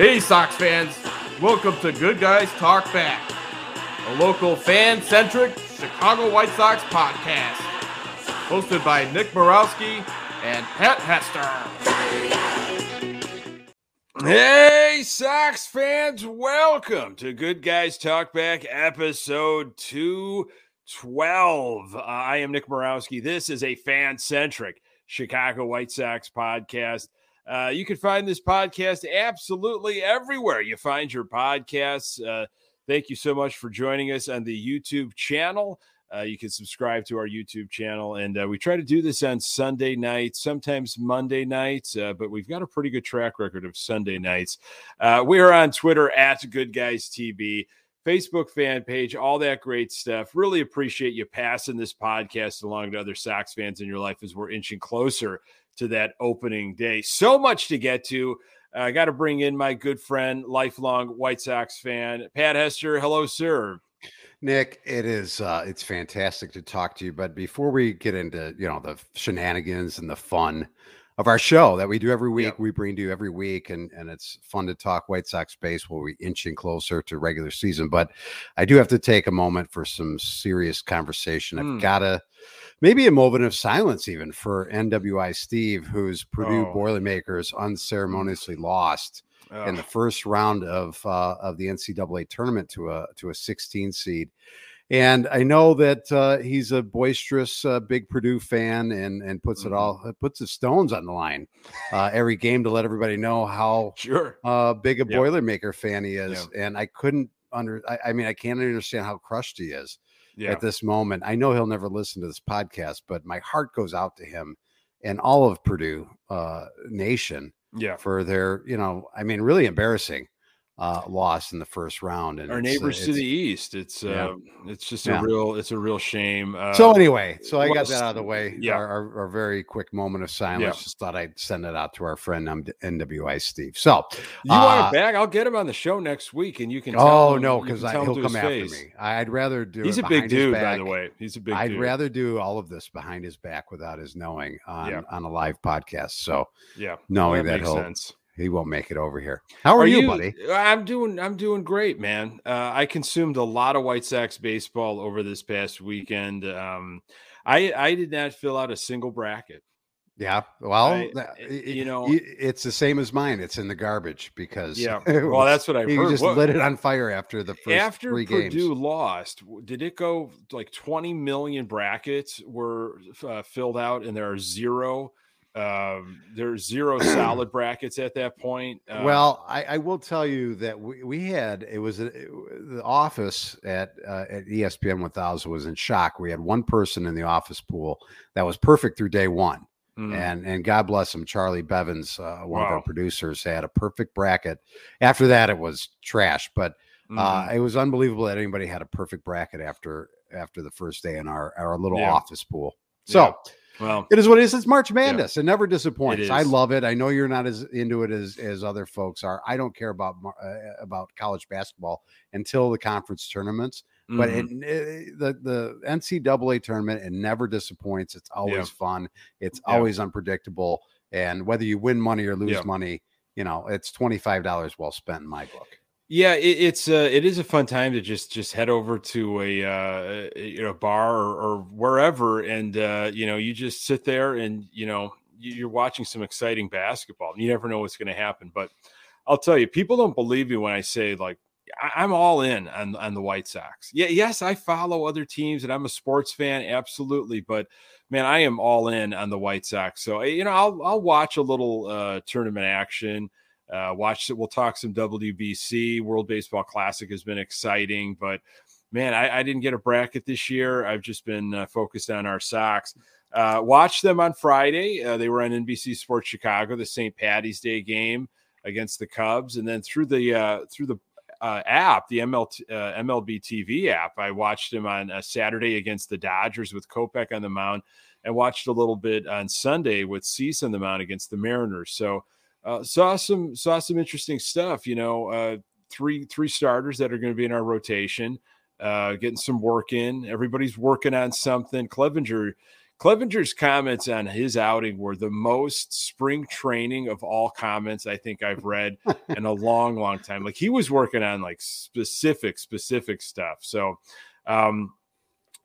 Hey, Sox fans. Welcome to Good Guys Talk Back, a local fan centric Chicago White Sox podcast. Hosted by Nick Borowski and Pat Hester. Hey, Sox fans, welcome to Good Guys Talk Back episode 212. Uh, I am Nick Borowski. This is a fan centric Chicago White Sox podcast. Uh, you can find this podcast absolutely everywhere you find your podcasts. Uh, thank you so much for joining us on the YouTube channel. Uh, you can subscribe to our YouTube channel, and uh, we try to do this on Sunday nights, sometimes Monday nights, uh, but we've got a pretty good track record of Sunday nights. Uh, we are on Twitter at Good Guys TV. Facebook fan page, all that great stuff. Really appreciate you passing this podcast along to other Sox fans in your life as we're inching closer to that opening day. So much to get to. Uh, I got to bring in my good friend, lifelong White Sox fan, Pat Hester. Hello, sir. Nick, it is uh, it's fantastic to talk to you. But before we get into you know the shenanigans and the fun of our show that we do every week, yep. we bring to you every week, and and it's fun to talk White Sox base while we inching closer to regular season. But I do have to take a moment for some serious conversation. I've mm. got to maybe a moment of silence even for NWI Steve, whose Purdue oh. Boilermakers unceremoniously lost oh. in the first round of uh, of the NCAA tournament to a to a 16 seed. And I know that uh, he's a boisterous, uh, big Purdue fan, and and puts mm-hmm. it all puts his stones on the line uh, every game to let everybody know how sure uh, big a yep. Boilermaker fan he is. Yep. And I couldn't under, I, I mean, I can't understand how crushed he is yeah. at this moment. I know he'll never listen to this podcast, but my heart goes out to him and all of Purdue uh, Nation. Yeah. For their, you know, I mean, really embarrassing uh, loss in the first round. And our uh, neighbors to the east. It's yeah. uh, it's just a real it's a real shame. Uh, so anyway, so I got that out of the way. Yeah, our, our, our very quick moment of silence. Yeah. Just thought I'd send it out to our friend NWI Steve. So you want it uh, back? I'll get him on the show next week, and you can. oh him, no, because he'll come after face. me. I'd rather do. He's a big dude, by the way. He's a big. I'd dude. rather do all of this behind his back without his knowing on on a live podcast. So yeah, knowing that, that he'll. Sense he won't make it over here. How are, are you, you, buddy? I'm doing I'm doing great, man. Uh, I consumed a lot of White Sox baseball over this past weekend. Um, I I did not fill out a single bracket. Yeah, well, I, you know, it's the same as mine. It's in the garbage because yeah. Well, that's what I heard. just what, lit it on fire after the first after three Purdue games. lost. Did it go like 20 million brackets were uh, filled out, and there are zero um, there's zero solid brackets at that point. Uh, well, I, I, will tell you that we, we had it was a, it, the office at uh, at ESPN 1000 was in shock. We had one person in the office pool that was perfect through day one. Mm. And and God bless him, Charlie Bevins, uh, one wow. of our producers, had a perfect bracket. After that, it was trash, but uh, mm. it was unbelievable that anybody had a perfect bracket after after the first day in our our little yeah. office pool. So. Yeah well, it is what it is. It's March Madness. Yeah. It never disappoints. It I love it. I know you're not as into it as as other folks are. I don't care about uh, about college basketball until the conference tournaments. Mm-hmm. But it, it, eh, the the NCAA tournament it never disappoints. It's always yeah. fun. It's yeah. always unpredictable. And whether you win money or lose money, you know, it's twenty five dollars well spent in my book. Yeah, it, it's uh, it is a fun time to just just head over to a uh, you know bar or, or wherever, and uh, you know you just sit there and you know you're watching some exciting basketball. You never know what's going to happen, but I'll tell you, people don't believe me when I say like I'm all in on on the White Sox. Yeah, yes, I follow other teams and I'm a sports fan, absolutely, but man, I am all in on the White Sox. So you know, I'll I'll watch a little uh, tournament action. Uh, watch it. We'll talk some WBC. World Baseball Classic has been exciting, but man, I, I didn't get a bracket this year. I've just been uh, focused on our Sox. Uh, watched them on Friday. Uh, they were on NBC Sports Chicago, the St. Patty's Day game against the Cubs, and then through the uh, through the uh, app, the ML, MLB TV app, I watched him on Saturday against the Dodgers with Kopech on the mound, and watched a little bit on Sunday with Cease on the mound against the Mariners. So uh, saw some saw some interesting stuff. You know, uh, three three starters that are going to be in our rotation, uh, getting some work in. Everybody's working on something. Clevinger Clevinger's comments on his outing were the most spring training of all comments I think I've read in a long, long time. Like he was working on like specific, specific stuff. So, um,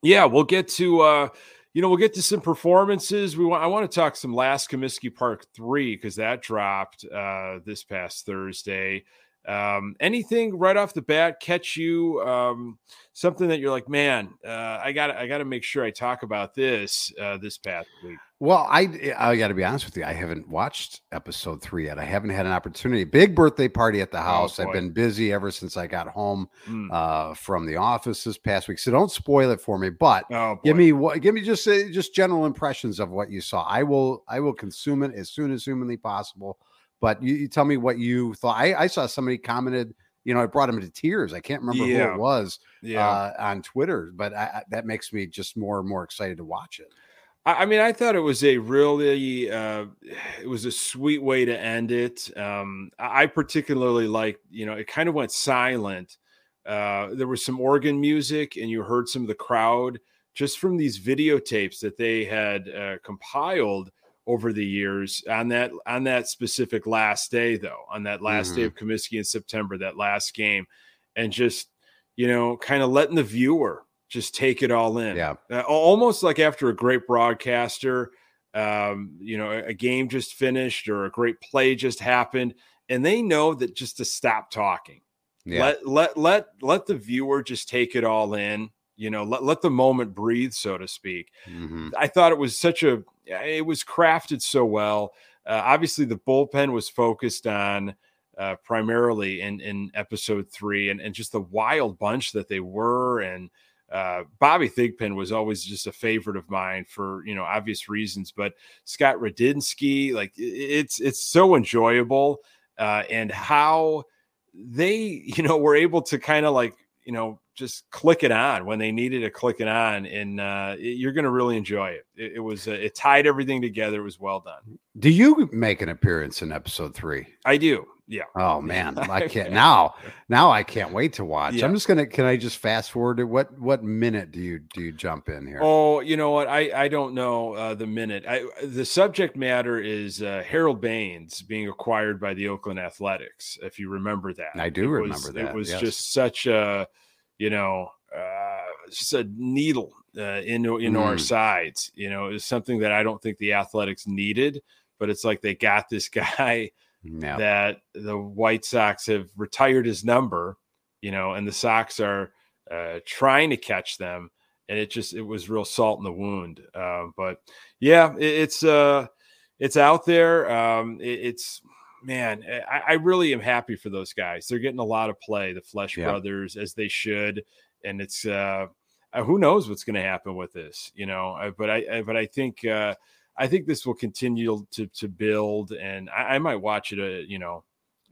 yeah, we'll get to uh, you know, we'll get to some performances. We want I want to talk some last Comiskey Park three because that dropped uh, this past Thursday. Um, anything right off the bat catch you? Um, something that you're like, man, uh, I got I got to make sure I talk about this uh, this past week. Well, I I got to be honest with you. I haven't watched episode three yet. I haven't had an opportunity. Big birthday party at the oh, house. Oh, I've been busy ever since I got home mm. uh, from the office this past week. So don't spoil it for me. But oh, give me what give me just uh, just general impressions of what you saw. I will I will consume it as soon as humanly possible. But you, you tell me what you thought. I, I, saw somebody commented, you know, it brought him to tears. I can't remember yeah. who it was yeah. uh, on Twitter, but I, that makes me just more and more excited to watch it. I mean, I thought it was a really, uh, it was a sweet way to end it. Um, I particularly like, you know, it kind of went silent. Uh, there was some organ music, and you heard some of the crowd just from these videotapes that they had uh, compiled over the years on that on that specific last day though on that last mm-hmm. day of Comiskey in September that last game and just you know kind of letting the viewer just take it all in. Yeah. Uh, almost like after a great broadcaster um, you know a, a game just finished or a great play just happened and they know that just to stop talking. Yeah. let let let let the viewer just take it all in you know let, let the moment breathe so to speak. Mm-hmm. i thought it was such a it was crafted so well. Uh, obviously the bullpen was focused on uh, primarily in in episode three and, and just the wild bunch that they were and uh, Bobby Thigpen was always just a favorite of mine for you know obvious reasons, but Scott Radinsky, like it's it's so enjoyable, uh, and how they you know were able to kind of like you know just click it on when they needed to click it on, and uh, it, you're going to really enjoy it. It, it was uh, it tied everything together. It was well done. Do you make an appearance in episode three? I do. Yeah. Oh man, I can't now. Now I can't wait to watch. Yeah. I'm just gonna. Can I just fast forward to what what minute do you do you jump in here? Oh, you know what? I I don't know uh, the minute. I the subject matter is uh, Harold Baines being acquired by the Oakland Athletics. If you remember that, I do it remember was, that. It was yes. just such a you know, uh, just a needle uh, into into mm. our sides. You know, it's something that I don't think the Athletics needed, but it's like they got this guy that the White Sox have retired his number. You know, and the Sox are uh, trying to catch them, and it just it was real salt in the wound. Uh, but yeah, it, it's uh, it's out there. Um, it, it's man, eh, I, I, really am happy for those guys. They're getting a lot of play, the Flesh yeah. brothers, as they should. And it's uh, uh who knows what's going to happen with this, you know. But I, but I think uh, I think this will continue to to build, and I, I might watch it, uh, you know,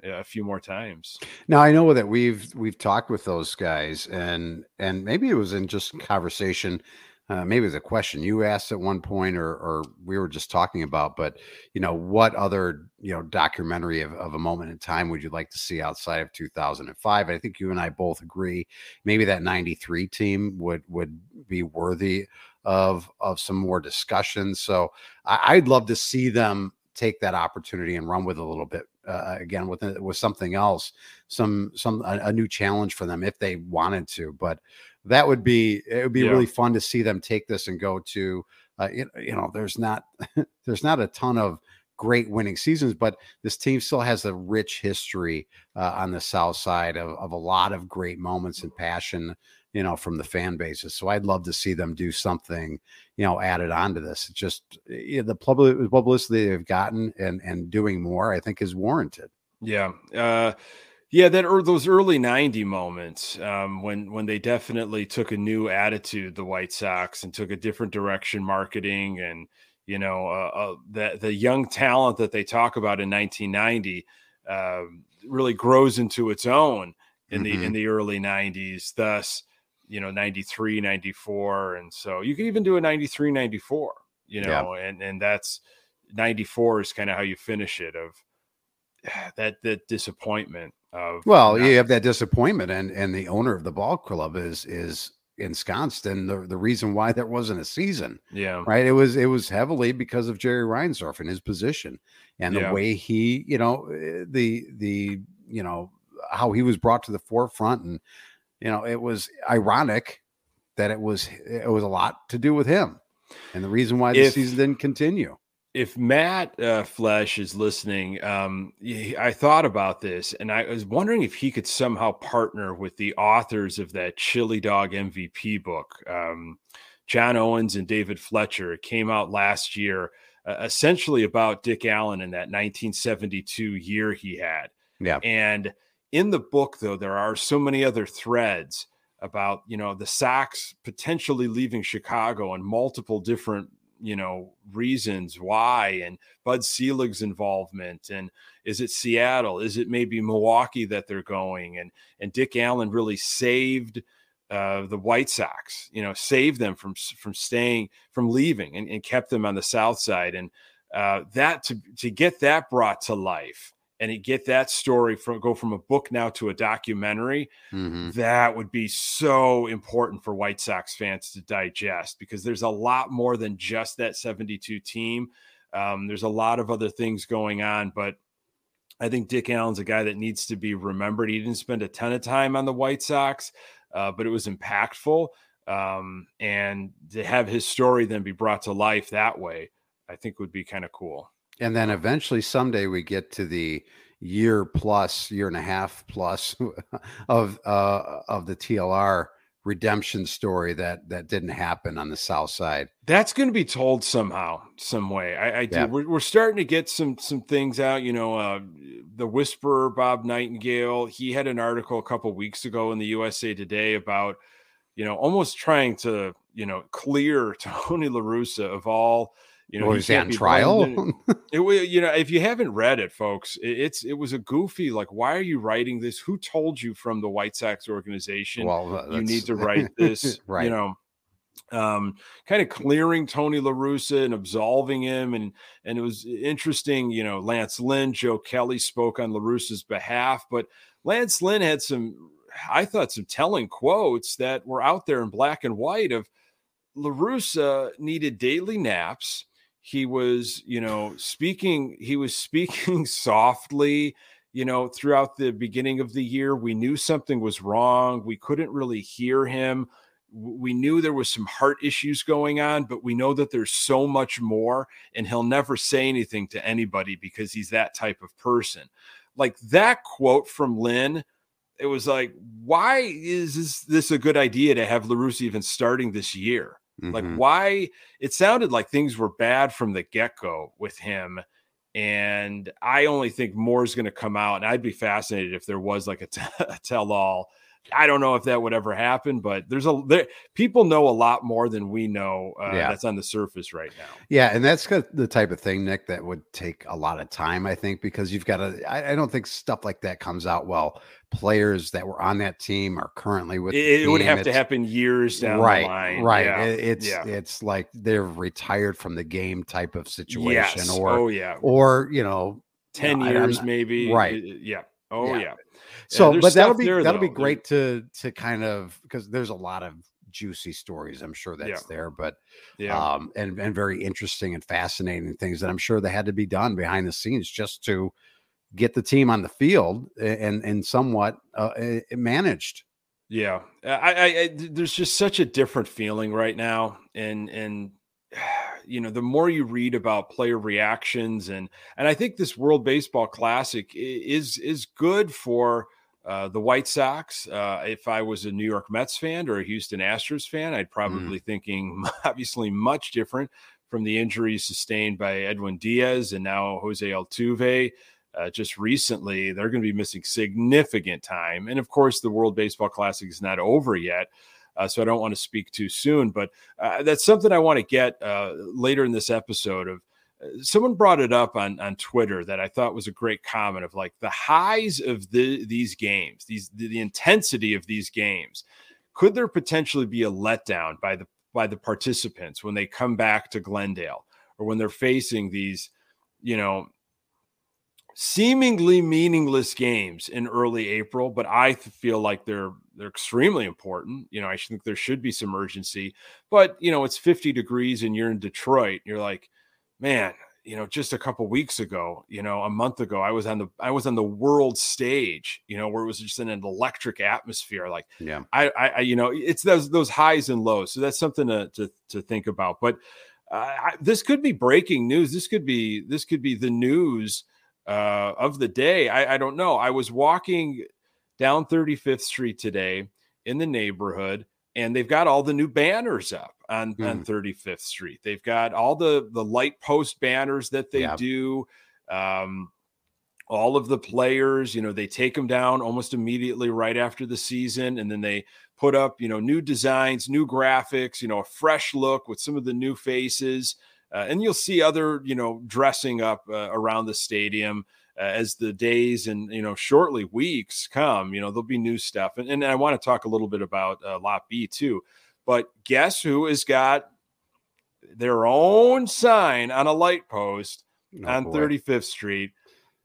a few more times. Now I know that we've we've talked with those guys, and and maybe it was in just conversation uh, maybe a question you asked at one point or, or we were just talking about but you know what other you know documentary of, of a moment in time would you like to see outside of 2005 i think you and i both agree maybe that 93 team would would be worthy of of some more discussion. So I, i'd love to see them take that opportunity and run with a little bit uh, again with with something else some some a, a, new challenge for them if they wanted to but that would be it would be yeah. really fun to see them take this and go to uh, you, you know there's not there's not a ton of great winning seasons but this team still has a rich history uh, on the south side of, of a lot of great moments and passion you know from the fan bases. So i'd love to see them do something you know added on to this. It's just you know, the public publicity they've gotten and and doing more i think is warranted. Yeah uh yeah, that or those early '90 moments um, when when they definitely took a new attitude, the White Sox, and took a different direction marketing, and you know uh, uh, the the young talent that they talk about in 1990 uh, um, really grows into its own in mm-hmm. the in the early '90s. Thus, you know, 93, 94, and so you can even do a 93, 94. You know, yeah. and and that's 94 is kind of how you finish it of that that disappointment of well, not- you have that disappointment, and and the owner of the ball club is is ensconced and the, the reason why there wasn't a season. Yeah. Right. It was it was heavily because of Jerry Reinsdorf and his position and the Yeah. way he, you know, eh, the the you know how he was brought to the forefront and you know it was ironic that it was it was a lot to do with him and the reason why the season didn't continue. If Matt uh, Flesh is listening, um, I thought about this and I was wondering if he could somehow partner with the authors of that Chili Dog MVP book, um, John Owens and David Fletcher. It came out last year, uh, essentially about Dick Allen in that 1972 year he had. Yeah. And in the book, though, there are so many other threads about, you know, the Sox potentially leaving Chicago and multiple different, you know, reasons why, and Bud Selig's involvement, and is it Seattle? Is it maybe Milwaukee that they're going? And and Dick Allen really saved uh, the White Sox, you know, saved them from from staying from leaving and, and kept them on the South Side. And uh, that to to get that brought to life and get that story from go from a book now to a documentary, Mhm. that would be so important for White Sox fans to digest because there's a lot more than just that 72 team. Um, there's a lot of other things going on, but I think Dick Allen's a guy that needs to be remembered. He didn't spend a ton of time on the White Sox, uh, but it was impactful. Um, and to have his story then be brought to life that way, I think would be kind of cool. And then eventually someday we get to the year plus, year and a half plus of uh of the TLR redemption story that that didn't happen on the south side. That's going to be told somehow, some way. I, I do. Yeah. We're, we're starting to get some some things out. You know, uh, the Whisperer, Bob Nightingale. He had an article a couple weeks ago in the USA Today about, you know, almost trying to you know clear Tony La Russa of all. You know, Or he on trial? it wa- you know if you haven't read it folks it, it's it was a goofy like why are you writing this who told you from the white sox organization well, you need to write this right. you know um kind of clearing tony la russa and absolving him and and it was interesting you know lance lynn joe kelly spoke on la russa's behalf but lance lynn had some i thought some telling quotes that were out there in black and white of larusa needed daily naps he was you know speaking he was speaking softly you know throughout the beginning of the year. We knew something was wrong. We couldn't really hear him. We knew there was some heart issues going on but we know that there's so much more and he'll never say anything to anybody because he's that type of person. Like that quote from lynn it was like why is this, this a good idea to have la russa even starting this year like Mhm. why it sounded like things were bad from the get-go with him and i only think more is going to come out and i'd be fascinated if there was like a, t- a tell-all i don't know if that would ever happen but there's a there, people know a lot more than we know uh, Yeah. that's on the surface right now Yeah, and that's the type of thing, Nick, that would take a lot of time, I think, because you've got to. I, I don't think stuff like that comes out well. Players that were on that team are currently with. it, the it would have to happen years down right, the line right. yeah. It- it's yeah. it's like they're retired from the game type of situation, yes or oh yeah or you know, 10 I- I'm years maybe right. Yeah oh Yeah. yeah so there's but that'll be there, that'll be great to to kind of because there's a lot of juicy stories i'm sure that's Yeah. there but yeah. um and and very interesting and fascinating things that i'm sure that had to be done behind the scenes just to get the team on the field and and somewhat uh, eh, managed. Yeah, I, I, I there's just such a different feeling right now, and and you know the more you read about player reactions and and I think this World Baseball Classic is is good for uh, the White Sox. Uh, if I was a New York Mets fan or a Houston Astros fan, I'd probably thinking obviously much different from the injuries sustained by Edwin Diaz and now Jose Altuve uh, just recently. They're going to be missing significant time. And of course, the World Baseball Classic is not over yet. Uh, so I don't want to speak too soon, but uh, that's something I want to get uh, later in this episode. Of someone brought it up on on Twitter that I thought was a great comment of like the highs of the these games, these the, the intensity of these games. Could there potentially be a letdown by the by the participants when they come back to Glendale or when they're facing these, you know, seemingly meaningless games in early April, but I feel like they're they're extremely important. You know, I think there should be some urgency, but you know, it's 50 degrees and you're in Detroit. You're like, man, you know, just a couple weeks ago, you know, a month ago, I was on the I was on the world stage, you know, where it was just in an electric atmosphere. Like, yeah, I, I, you know, it's those those highs and lows. So that's something to to, to think about. But uh, I, this could be breaking news. This could be this could be the news uh, of the day. I, I don't know. I was walking down 35th Street today in the neighborhood, and they've got all the new banners up on, mm. on 35th Street. They've got all the the light post banners that they yeah. do. Um, all of the players, you know, they take them down almost immediately right after the season, and then they put up, you know, new designs, new graphics, you know, a fresh look with some of the new faces. Uh, and you'll see other, you know, dressing up uh, around the stadium uh, as the days and you know shortly weeks come. You know, there'll be new stuff, and, and I want to talk a little bit about uh, Lot B too. But guess who has got their own sign on a light post oh, on boy. 35th Street?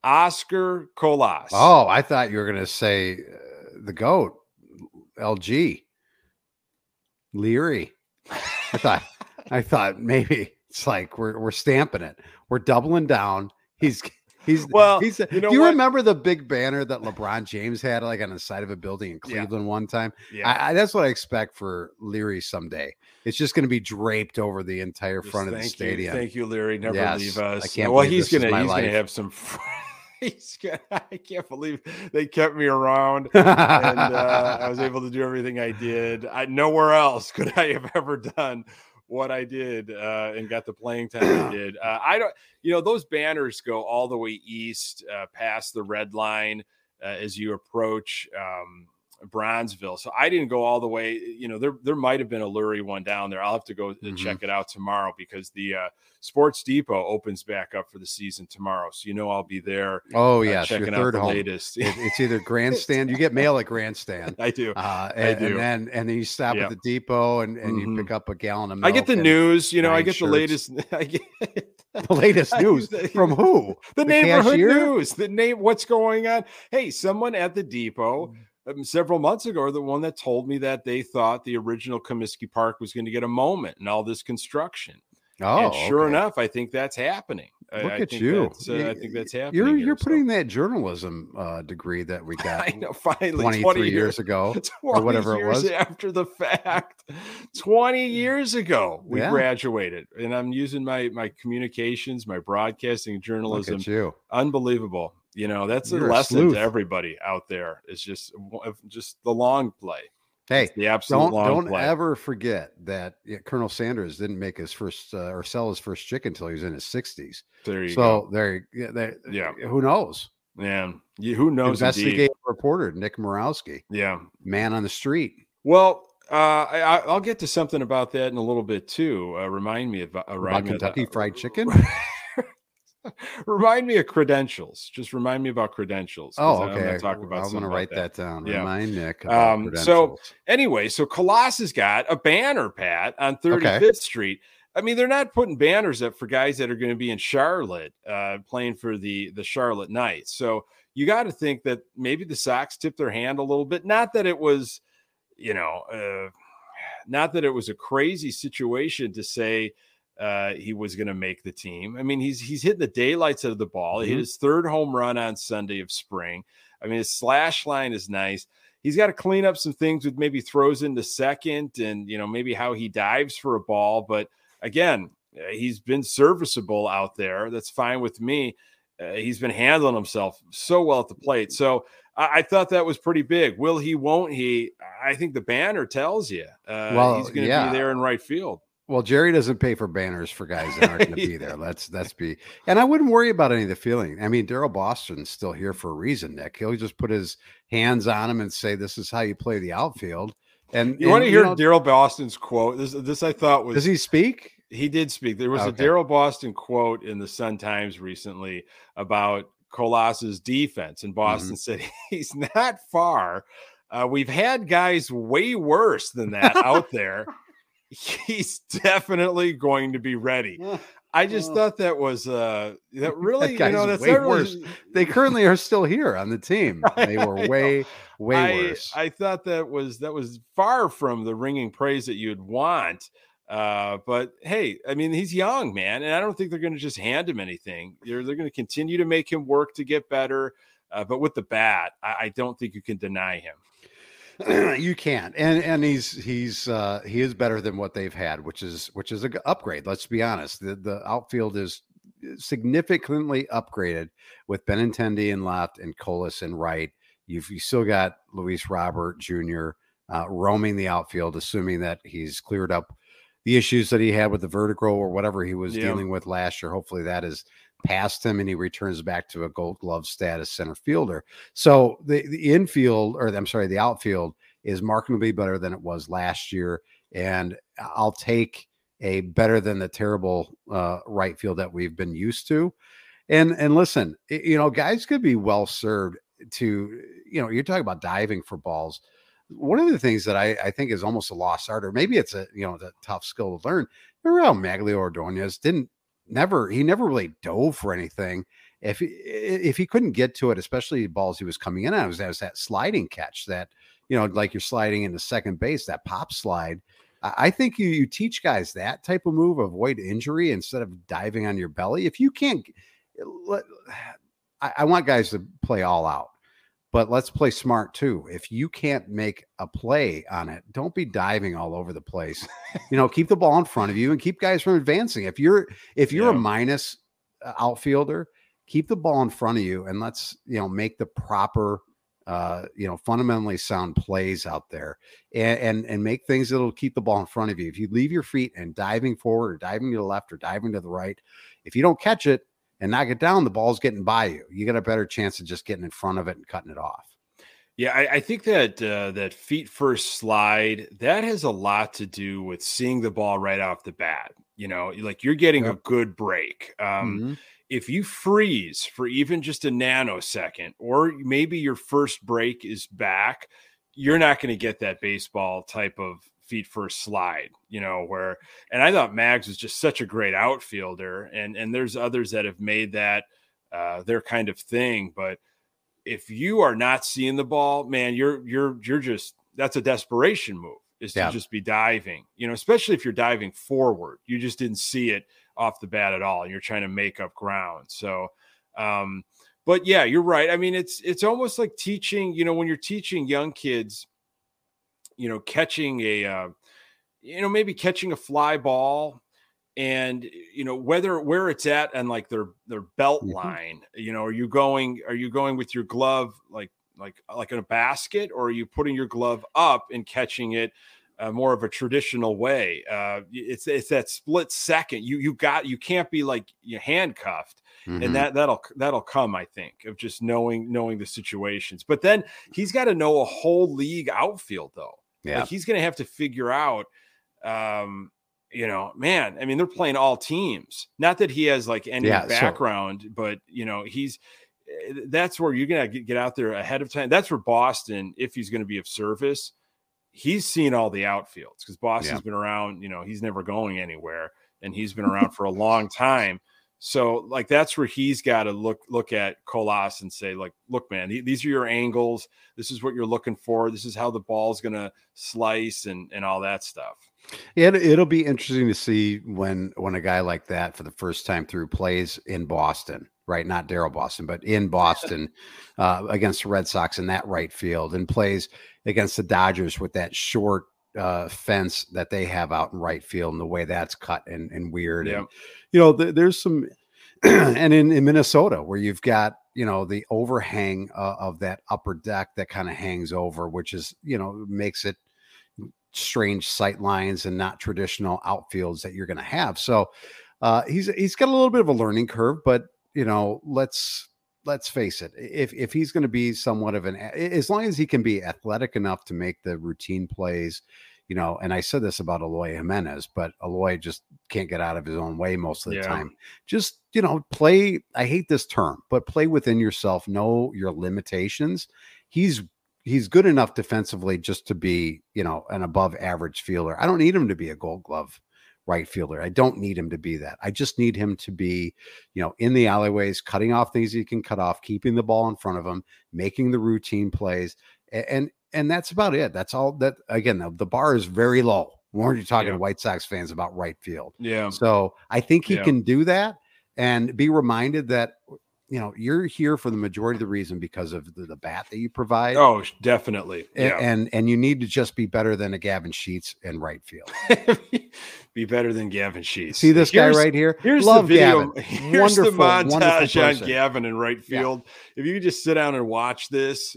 Oscar Colas. Oh, I thought you were going to say uh, the goat, LG, Leury. I thought, I thought maybe it's like we're we're stamping it. We're doubling down. He's He's well. He's. You know do you what? remember the big banner that LeBron James had, like on the side of a building in Cleveland yeah. one time? Yeah, I, I, that's what I expect for Leury someday. It's just going to be draped over the entire just front of the stadium. You, thank you, Leury. Never yes, leave us. I can't. Well, he's gonna he's life. gonna have some. he's gonna, I can't believe they kept me around, and uh, I was able to do everything I did. I nowhere else could I have ever done what I did uh, and got the playing time I did. Uh, I don't, you know, those banners go all the way east uh, past the red line uh, as you approach um, Bronzeville. So I didn't go all the way. You know, there there might have been a Leury one down there. I'll have to go mm-hmm. and check it out tomorrow because the uh, Sports Depot opens back up for the season tomorrow. So you know I'll be there. Oh uh, yeah, checking out the home. latest. It, it's either Grandstand. you get mail at Grandstand. I do. Uh, and, I do. And then and then you stop yep. at the depot and, and mm-hmm. you pick up a gallon of milk. I get the news. You know, I get shirts. the latest. I get the latest news from who? The, the neighborhood cashier? news. The name. What's going on? Hey, someone at the depot several months ago the one that told me that they thought the original Comiskey Park was going to get a moment and all this construction. Oh, and sure okay. enough, I think that's happening. Look I, at you. Uh, I think that's happening. You're you're putting that journalism uh, degree that we got. I know. Finally, 23 20 years, years ago, or whatever it was. After the fact, 20 years ago, we yeah. graduated, and I'm using my my communications, my broadcasting, journalism. You. Unbelievable. You know, that's you're a lesson a to everybody out there. It's just just the long play. Hey, the absolute don't don't play. ever forget that Colonel Sanders didn't make his first uh, or sell his first chicken until he was in his sixties. There you so go. there, yeah, yeah. Who knows? Yeah, who knows? Investigative reporter Nick Morawski. Yeah, man on the street. Well, uh, I, will get to something about that in a little bit too. Uh, remind me of, uh, about Kentucky Fried Chicken. remind me of credentials. Just remind me about credentials. Oh, okay. I'm talk about. I'm going to write that. that. down. Yeah. Remind Nick. Um, so anyway, so Colas's got a banner, Pat, on 35th okay. Street. I mean, they're not putting banners up for guys that are going to be in Charlotte, uh, playing for the the Charlotte Knights. So you got to think that maybe the Sox tipped their hand a little bit. Not that it was, you know, uh, not that it was a crazy situation to say uh, he was going to make the team. I mean, he's he's hitting the daylights out of the ball. Mm-hmm. He hit mm-hmm. his third home run on Sunday of spring. I mean, his slash line is nice. He's got to clean up some things with maybe throws into second and you know maybe how he dives for a ball. But again, uh, he's been serviceable out there. That's fine with me. Uh, he's been handling himself so well at the plate. So I, I, thought that was pretty big. Will he? Won't he? I think the banner tells you. Uh, well, he's going to yeah. be there in right field. Well, Jerry doesn't pay for banners for guys that aren't going to be there. Let's let's be, and I wouldn't worry about any of the feeling. I mean, Daryl Boston's still here for a reason. Nick, he'll just put his hands on him and say, "This is how you play the outfield." And you want to hear Daryl Boston's quote? This this I thought was. Does he speak? He did speak. There was okay. a Daryl Boston quote in the Sun Times recently about Colas's defense, and Boston mm-hmm. said he's not far. Uh, we've had guys way worse than that out there he's definitely going to be ready. I just Oh. thought that was uh that really you guy's know that's way really- worse. They currently are still here on the team. They were way, way I, worse. I thought that was that was far from the ringing praise that you'd want. Uh, but hey, I mean, he's young, man, and I don't think they're going to just hand him anything. They're they're going to continue to make him work to get better. Uh, but with the bat, I, I don't think you can deny him. you can't and and he's he's uh he is better than what they've had which is which is a g- upgrade let's be honest. The the outfield is significantly upgraded with benintendi in left and colas in right. You've you still got luis robert jr uh, roaming the outfield assuming that he's cleared up the issues that he had with the vertigo or whatever he was Yeah. dealing with last year. Hopefully that is past him and he returns back to a gold glove status center fielder so the, the infield, or I'm sorry, the outfield is markedly better than it was last year. And I'll take a better than the terrible uh, right field that we've been used to. And and listen, i- you know, guys could be well served to, you know, you're talking about diving for balls. One of the things that I, I think is almost a lost art, or maybe it's a you know a tough skill to learn. Remember Magglio Ordonez didn't never he never really dove for anything if he, if he couldn't get to it, especially balls he was coming in on, was, was that sliding catch that you know, like you're sliding into second base, that pop slide. I I think you you teach guys that type of move, avoid injury instead of diving on your belly. If you can't, I, I want guys to play all out, but let's play smart too. If you can't make a play on it, don't be diving all over the place. you know, keep the ball in front of you and keep guys from advancing. If you're if you're a minus uh, outfielder, keep the ball in front of you and let's you know make the proper uh you know fundamentally sound plays out there and and, and make things that'll keep the ball in front of you if you leave your feet and diving forward or diving to the left or diving to the right if you don't catch it and knock it down the ball's getting by you you got a better chance of just getting in front of it and cutting it off Yeah, I, I think that uh, that feet first slide that has a lot to do with seeing the ball right off the bat. You know, like you're getting a good break. Um, Mhm. If you freeze for even just a nanosecond, or maybe your first break is back, you're not going to get that baseball type of feet first slide. You know, where and I thought Mags was just such a great outfielder, and and there's others that have made that uh, their kind of thing, but if you are not seeing the ball, man, you're you're you're just that's a desperation move is to Yeah. just be diving, you know, especially if you're diving forward. You just didn't see it off the bat at all, and you're trying to make up ground. So um, but yeah, you're right. I mean, it's it's almost like teaching, you know, when you're teaching young kids, you know, catching a uh, you know, maybe catching a fly ball and you know whether where it's at and like their their belt Mhm. line you know are you going are you going with your glove like like like in a basket or are you putting your glove up and catching it uh, more of a traditional way uh it's it's that split second you you got you can't be like you handcuffed Mhm. and that that'll that'll come i think of just knowing knowing the situations but then he's got to know a whole league outfield though yeah like he's going to have to figure out, um, you know, man. I mean, they're playing all teams. Not that he has like any Yeah, so- background, but you know, he's. eh, That's where you're gonna get, get out there ahead of time. That's where Boston, if he's going to be of service, he's seen all the outfields because Boston's been around. You know, he's never going anywhere, and he's been around for a long time. So, like, that's where he's got to look look at Colas and say, like, look, man, these are your angles. This is what you're looking for. This is how the ball's gonna slice and and all that stuff. It, it'll be interesting to see when when a guy like that for the first time through plays in Boston, right? Not Daryl Boston, but in Boston uh, against the Red Sox in that right field, and plays against the Dodgers with that short uh, fence that they have out in right field, and the way that's cut and, and weird. And you know, th- there's some, and in, in Minnesota where you've got you know the overhang uh, of that upper deck that kind of hangs over, which is you know makes it strange sight lines and not traditional outfields that you're going to have. So uh, he's he's got a little bit of a learning curve, but you know, let's let's face it. If if he's going to be somewhat of an as long as he can be athletic enough to make the routine plays, you know, and I said this about Eloy Jimenez, but Eloy just can't get out of his own way most of the Yeah. time. Just, you know, play, I hate this term, but play within yourself, know your limitations. He's he's good enough defensively just to be, you know, an above average fielder. I don't need him to be a gold glove right fielder. I don't need him to be that. I just need him to be, you know, in the alleyways, cutting off things he can cut off, keeping the ball in front of him, making the routine plays, and and that's about it. That's all. That again, the, the bar is very low. Weren't you talking Yeah. to White Sox fans about right field? Yeah. So I think he Yeah. can do that and be reminded that you know you're here for the majority of the reason because of the, the bat that you provide. Oh, definitely. A- Yeah. And and you need to just be better than a Gavin Sheets in right field. Be better than Gavin Sheets. See this guy right here? Here's Love the video. Gavin. Here's the Wonderful, wonderful montage on. Gavin in right Yeah. field. If you could just sit down and watch this,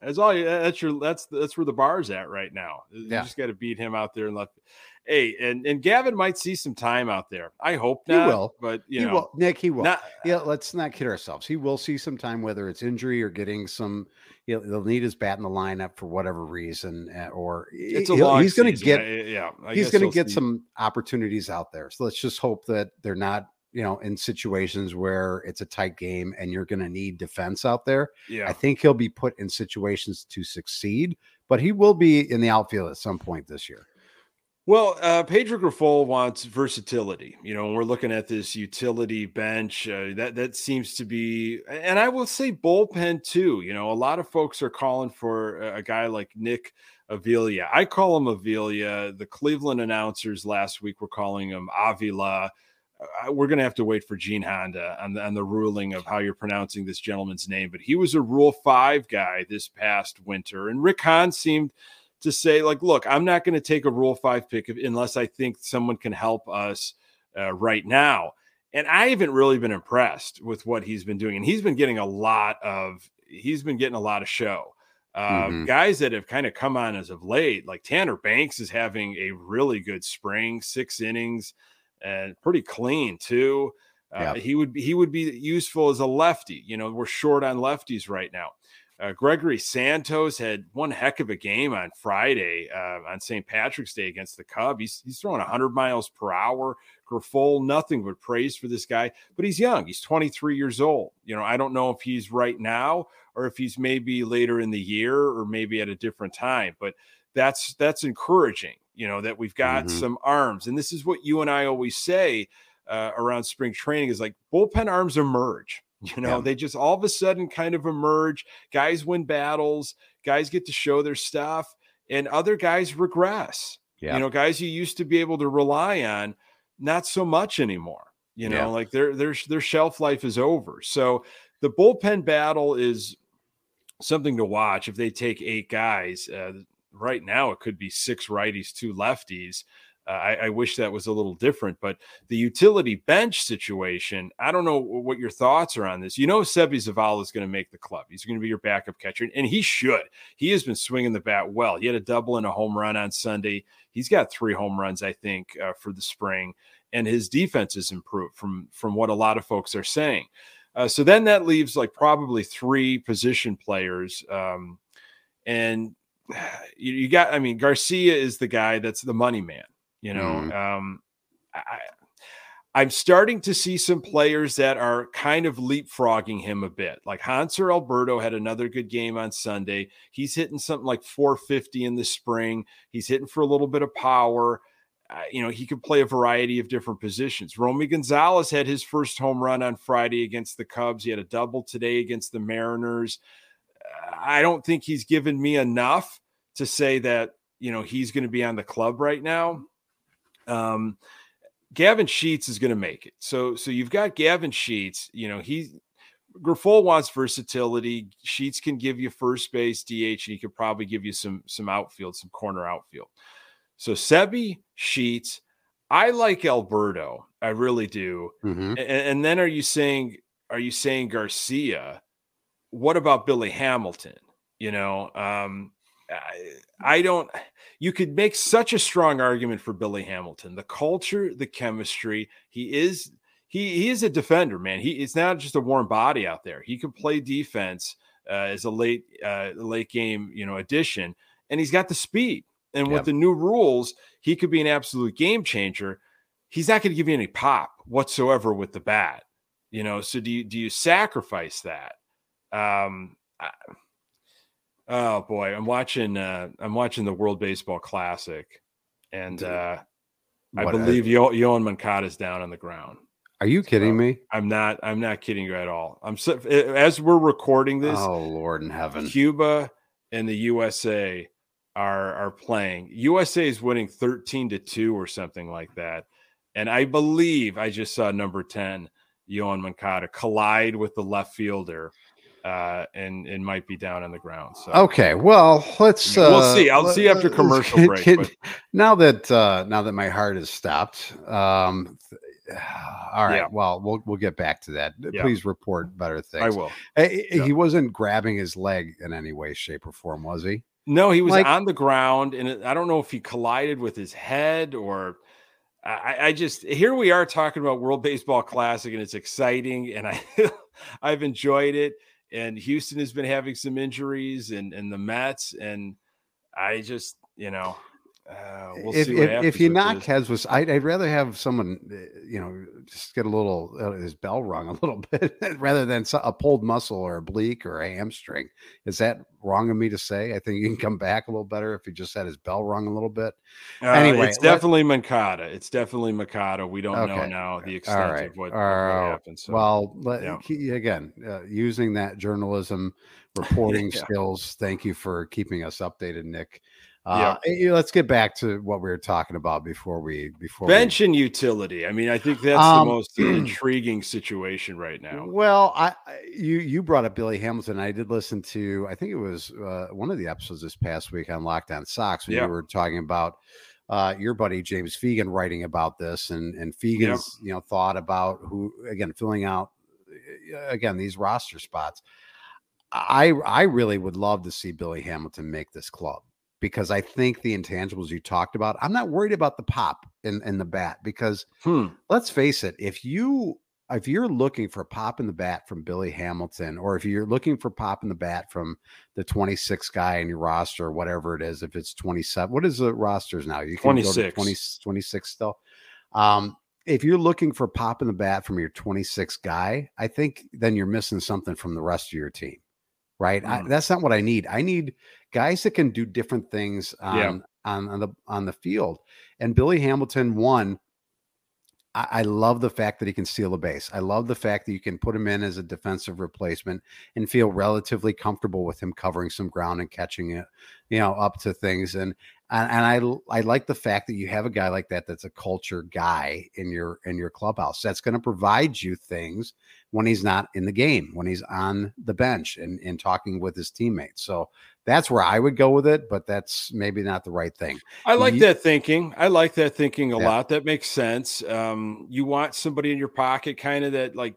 that's all. That's your. That's that's where the bar's at right now. You Yeah. just got to beat him out there and left. Hey, and and Gavin might see some time out there. I hope He not. will. but you he know, will, Nick. He will. not, yeah, let's not kid ourselves. He will see some time, whether it's injury or getting some. He'll, he'll need his bat in the lineup for whatever reason, uh, or it's a long. he's going to get yeah. I he's going to get see- some opportunities out there. So let's just hope that they're not, you know, in situations where it's a tight game and you're going to need defense out there. Yeah. I think he'll be put in situations to succeed, but he will be in the outfield at some point this year. Well, uh, Pedro Grifol wants versatility. You know, we're looking at this utility bench, uh, that that seems to be, and I will say bullpen too. You know, a lot of folks are calling for a, guy like Nick Avila. I call him Avila. The Cleveland announcers last week were calling him Avila. Uh, we're going to have to wait for Gene Honda on the, on the ruling of how you're pronouncing this gentleman's name, but he was a Rule Five guy this past winter, and Rick Hahn seemed to say like look i'm not going to take a rule five pick unless i think someone can help us uh, right now and i haven't really been impressed with what he's been doing and he's been getting a lot of he's been getting a lot of show uh, Mhm. guys that have kind of come on as of late like tanner banks is having a really good spring six innings and pretty clean too uh, Yeah. he would be he would be useful as a lefty you know we're short on lefties right now uh, Gregory Santos had one heck of a game on Friday uh, on St. Patrick's Day against the Cub. He's, he's throwing 100 miles per hour. Grifol, nothing but praise for this guy, but he's young. He's 23 years old. You know, I don't know if he's right now or if he's maybe later in the year or maybe at a different time, but that's that's encouraging. You know that we've got Mhm. some arms, and this is what you and I always say uh, around spring training is like bullpen arms emerge. You know, Yeah. they just all of a sudden kind of emerge. Guys win battles, guys get to show their stuff, and other guys regress. Yeah. You know, guys you used to be able to rely on, not so much anymore. You know, Yeah. like their their their shelf life is over. So the bullpen battle is something to watch. If they take eight guys, uh, right now it could be six righties, two lefties. I, I wish that was a little different, but the utility bench situation, I don't know what your thoughts are on this. You know, Seby Zavala is going to make the club. He's going to be your backup catcher, and he should. He has been swinging the bat well. He had a double and a home run on Sunday. He's got three home runs, I think, uh, for the spring, and his defense has improved from from what a lot of folks are saying. Uh, so then that leaves like probably three position players, um, and you, you got. I mean, Garcia is the guy that's the money man. You know, Mhm. um, I, I'm starting to see some players that are kind of leapfrogging him a bit. Like Hanser Alberto had another good game on Sunday. He's hitting something like 450 in the spring. He's hitting for a little bit of power. Uh, you know, he could play a variety of different positions. Romy Gonzalez had his first home run on Friday against the Cubs. He had a double today against the Mariners. I don't think he's given me enough to say that, you know, he's going to be on the club right now. Um, Gavin Sheets is going to make it. So, so you've got Gavin Sheets. You know, he Grifol wants versatility. Sheets can give you first base, DH, and he could probably give you some some outfield, some corner outfield. So Seby Sheets, I like Alberto. I really do. Mhm. And, and then are you saying are you saying Garcia? What about Billy Hamilton? You know, um, I, I don't. You could make such a strong argument for Billy Hamilton. The culture, the chemistry. He is he he is a defender, man. He is not just a warm body out there. He can play defense uh, as a late uh, late game you know addition, and he's got the speed. And with the new rules, he could be an absolute game changer. He's not going to give you any pop whatsoever with the bat, you know. So do you do you sacrifice that? Um, I, oh boy, I'm watching. Uh, I'm watching the World Baseball Classic, and uh, I What, believe Yo- Yoan Moncada is down on the ground. Are you kidding So, me? I'm not. I'm not kidding you at all. I'm so, as we're recording this. Oh Lord in heaven! Cuba and the USA are are playing. USA is winning 13 to 2 or something like that. And I believe I just saw number 10, Yoan Moncada, collide with the left fielder uh, and it might be down on the ground. So Okay, well, let's. We'll uh, see. I'll see after commercial get- break, get- now that uh, now that my heart has stopped, um, all right. Yeah. Well, we'll we'll get back to that. Yeah. Please report better things. I will. Eh, eh, Yeah. He wasn't grabbing his leg in any way, shape, or form, was he? No, he was Like- on the ground, and I don't know if he collided with his head or. I, I just here we are talking about World Baseball Classic, and it's exciting, and I I've enjoyed it. And Houston has been having some injuries, and and the Mets, and I just you know uh, we'll if see if, if you knock this. heads with, I'd, I'd rather have someone, eh, you know, just get a little uh, his bell rung a little bit rather than a pulled muscle or a oblique or a hamstring. Is that wrong of me to say? I think he can come back a little better if he just had his bell rung a little bit. Uh, anyway, it's definitely Moncada. It's definitely Moncada. We don't know now the extent right. of what, All what happened. So. Well, let, yeah. again, uh, using that journalism reporting Yeah. skills. Thank you for keeping us updated, Nick. Uh, eh, Let's get back to what we were talking about before we before we- and utility. I mean, I think that's Um, the most intriguing situation right now. Well, I you you brought up Billy Hamilton. I did listen to. I think it was uh, one of the episodes this past week on Locked On Sox when Yeah. you were talking about uh, your buddy James Fegan writing about this and and Fegan's you know thought about who again filling out uh, again these roster spots. I I really would love to see Billy Hamilton make this club because I think the intangibles you talked about. I'm not worried about the pop in in the bat because Hmm. let's face it, if you if you're looking for pop in the bat from Billy Hamilton, or if you're looking for pop in the bat from the 26 guy in your roster, or whatever it is, if it's 27, what is the rosters now? You can go to 26. 20, 26 still. Um, if you're looking for pop in the bat from your 26 guy, I think then you're missing something from the rest of your team, right? I, Mm. that's not what I need. I need guys that can do different things on, Yeah. on, on the on the field. And Billy Hamilton, one, I, I love the fact that he can steal a base. I love the fact that you can put him in as a defensive replacement and feel relatively comfortable with him covering some ground and catching it, you know, up to things. And and, and I I like the fact that you have a guy like that that's a culture guy in your in your clubhouse that's going to provide you things when he's not in the game, when he's on the bench and, and talking with his teammates. So that's where I would go with it, but that's maybe not the right thing. I like Ye- that thinking. I like that thinking a Yeah. lot. That makes sense. Um, you want somebody in your pocket, kind of that like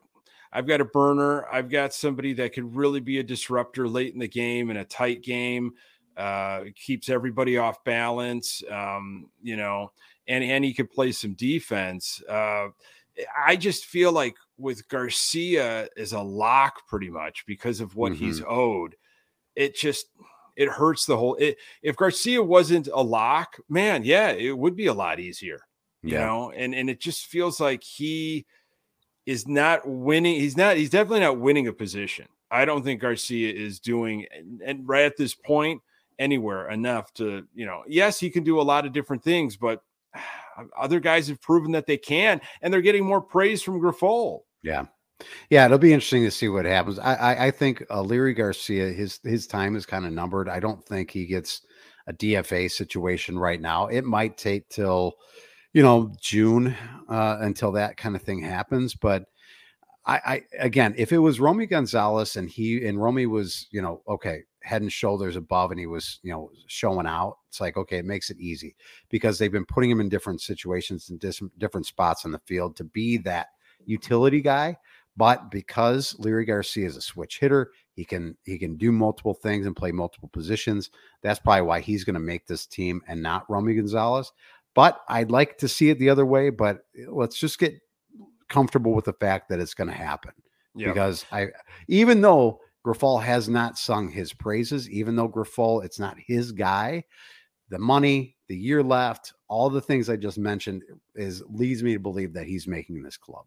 I've got a burner. I've got somebody that could really be a disruptor late in the game in a tight game. Uh, keeps everybody off balance. Um, you know, and and he could play some defense. Uh, I just feel like with Garcia is a lock pretty much because of what he's Mm-hmm. owed. It just it hurts the whole. It, if Garcia wasn't a lock, man, yeah, it would be a lot easier, you know. And and it just feels like he is not winning. He's not. He's definitely not winning a position. I don't think Garcia is doing, and, and right at this point, anywhere enough to, you know. Yes, he can do a lot of different things, but other guys have proven that they can, and they're getting more praise from Grifol. Yeah. Yeah, it'll be interesting to see what happens. I I, I think uh, Leury Garcia, his his time is kind of numbered. I don't think he gets a DFA situation right now. It might take till you know June uh, until that kind of thing happens. But I, I again, if it was Romy Gonzalez and he and Romy was you know okay head and shoulders above and he was you know showing out, it's like okay, it makes it easy because they've been putting him in different situations and dis- different spots on the field to be that utility guy. But because Leury Garcia is a switch hitter, he can he can do multiple things and play multiple positions. That's probably why he's going to make this team and not Romy Gonzalez. But I'd like to see it the other way. But let's just get comfortable with the fact that it's going to happen Yeah. because I, even though Grifol has not sung his praises, even though Grifol it's not his guy, the money, the year left, all the things I just mentioned is leads me to believe that he's making this club.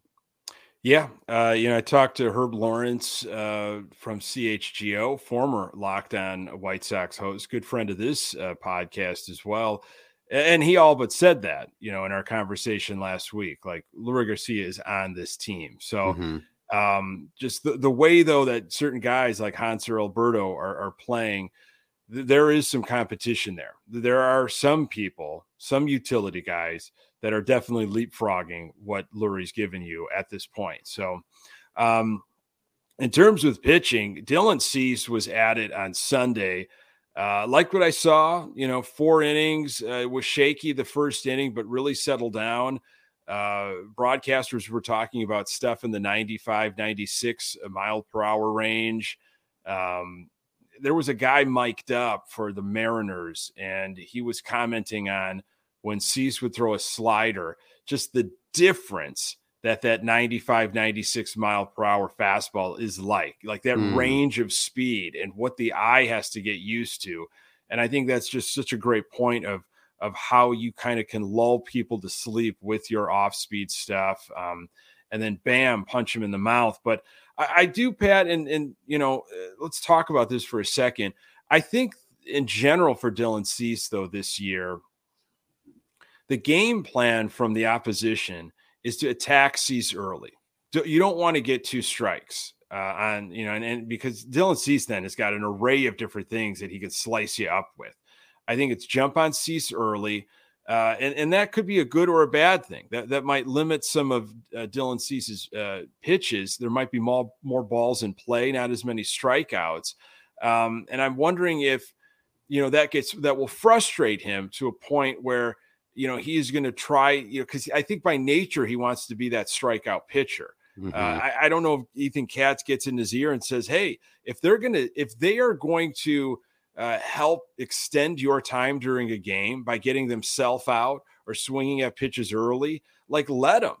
Yeah, uh, you know, I talked to Herb Lawrence uh, from CHGO, former Locked On White Sox host, good friend of this uh, podcast as well. and he all but said that, you know, in our conversation last week. Like Leury Garcia is on this team, so mm-hmm. Um, just the, the way though that certain guys like Hanser Alberto are, are playing, th- there is some competition there. There are some people, some utility guys that are definitely leapfrogging what Leury's given you at this point. So, um, in terms of pitching, Dylan Cease was added on Sunday. Uh, like what I saw, you know, four innings uh, was shaky the first inning, but really settled down. Uh, broadcasters were talking about stuff in the 95, 96 mile per hour range. Um, there was a guy mic'd up for the Mariners, and he was commenting on when Cease would throw a slider, just the difference that that 95 96 mile per hour fastball is like like that mm. range of speed and what the eye has to get used to and i think that's just such a great point of of how you kind of can lull people to sleep with your off speed stuff um, and then bam punch him in the mouth but i, I do pat and and you know uh, let's talk about this for a second i think in general for dylan cease though this year the game plan from the opposition is to attack Cease early. You don't want to get two strikes uh, on, you know, and, and because Dylan Cease then has got an array of different things that he could slice you up with. I think it's jump on Cease early. Uh, and, and that could be a good or a bad thing. That that might limit some of uh, Dylan Cease's uh, pitches. There might be more more balls in play, not as many strikeouts. Um, and I'm wondering if you know that gets that will frustrate him to a point where you know, he's going to try, you know, because I think by nature he wants to be that strikeout pitcher. Uh, mm-hmm. Uh, I, I, don't know if Ethan Katz gets in his ear and says, "Hey, if they're going to, if they are going to uh, help extend your time during a game by getting themselves out or swinging at pitches early, like let them.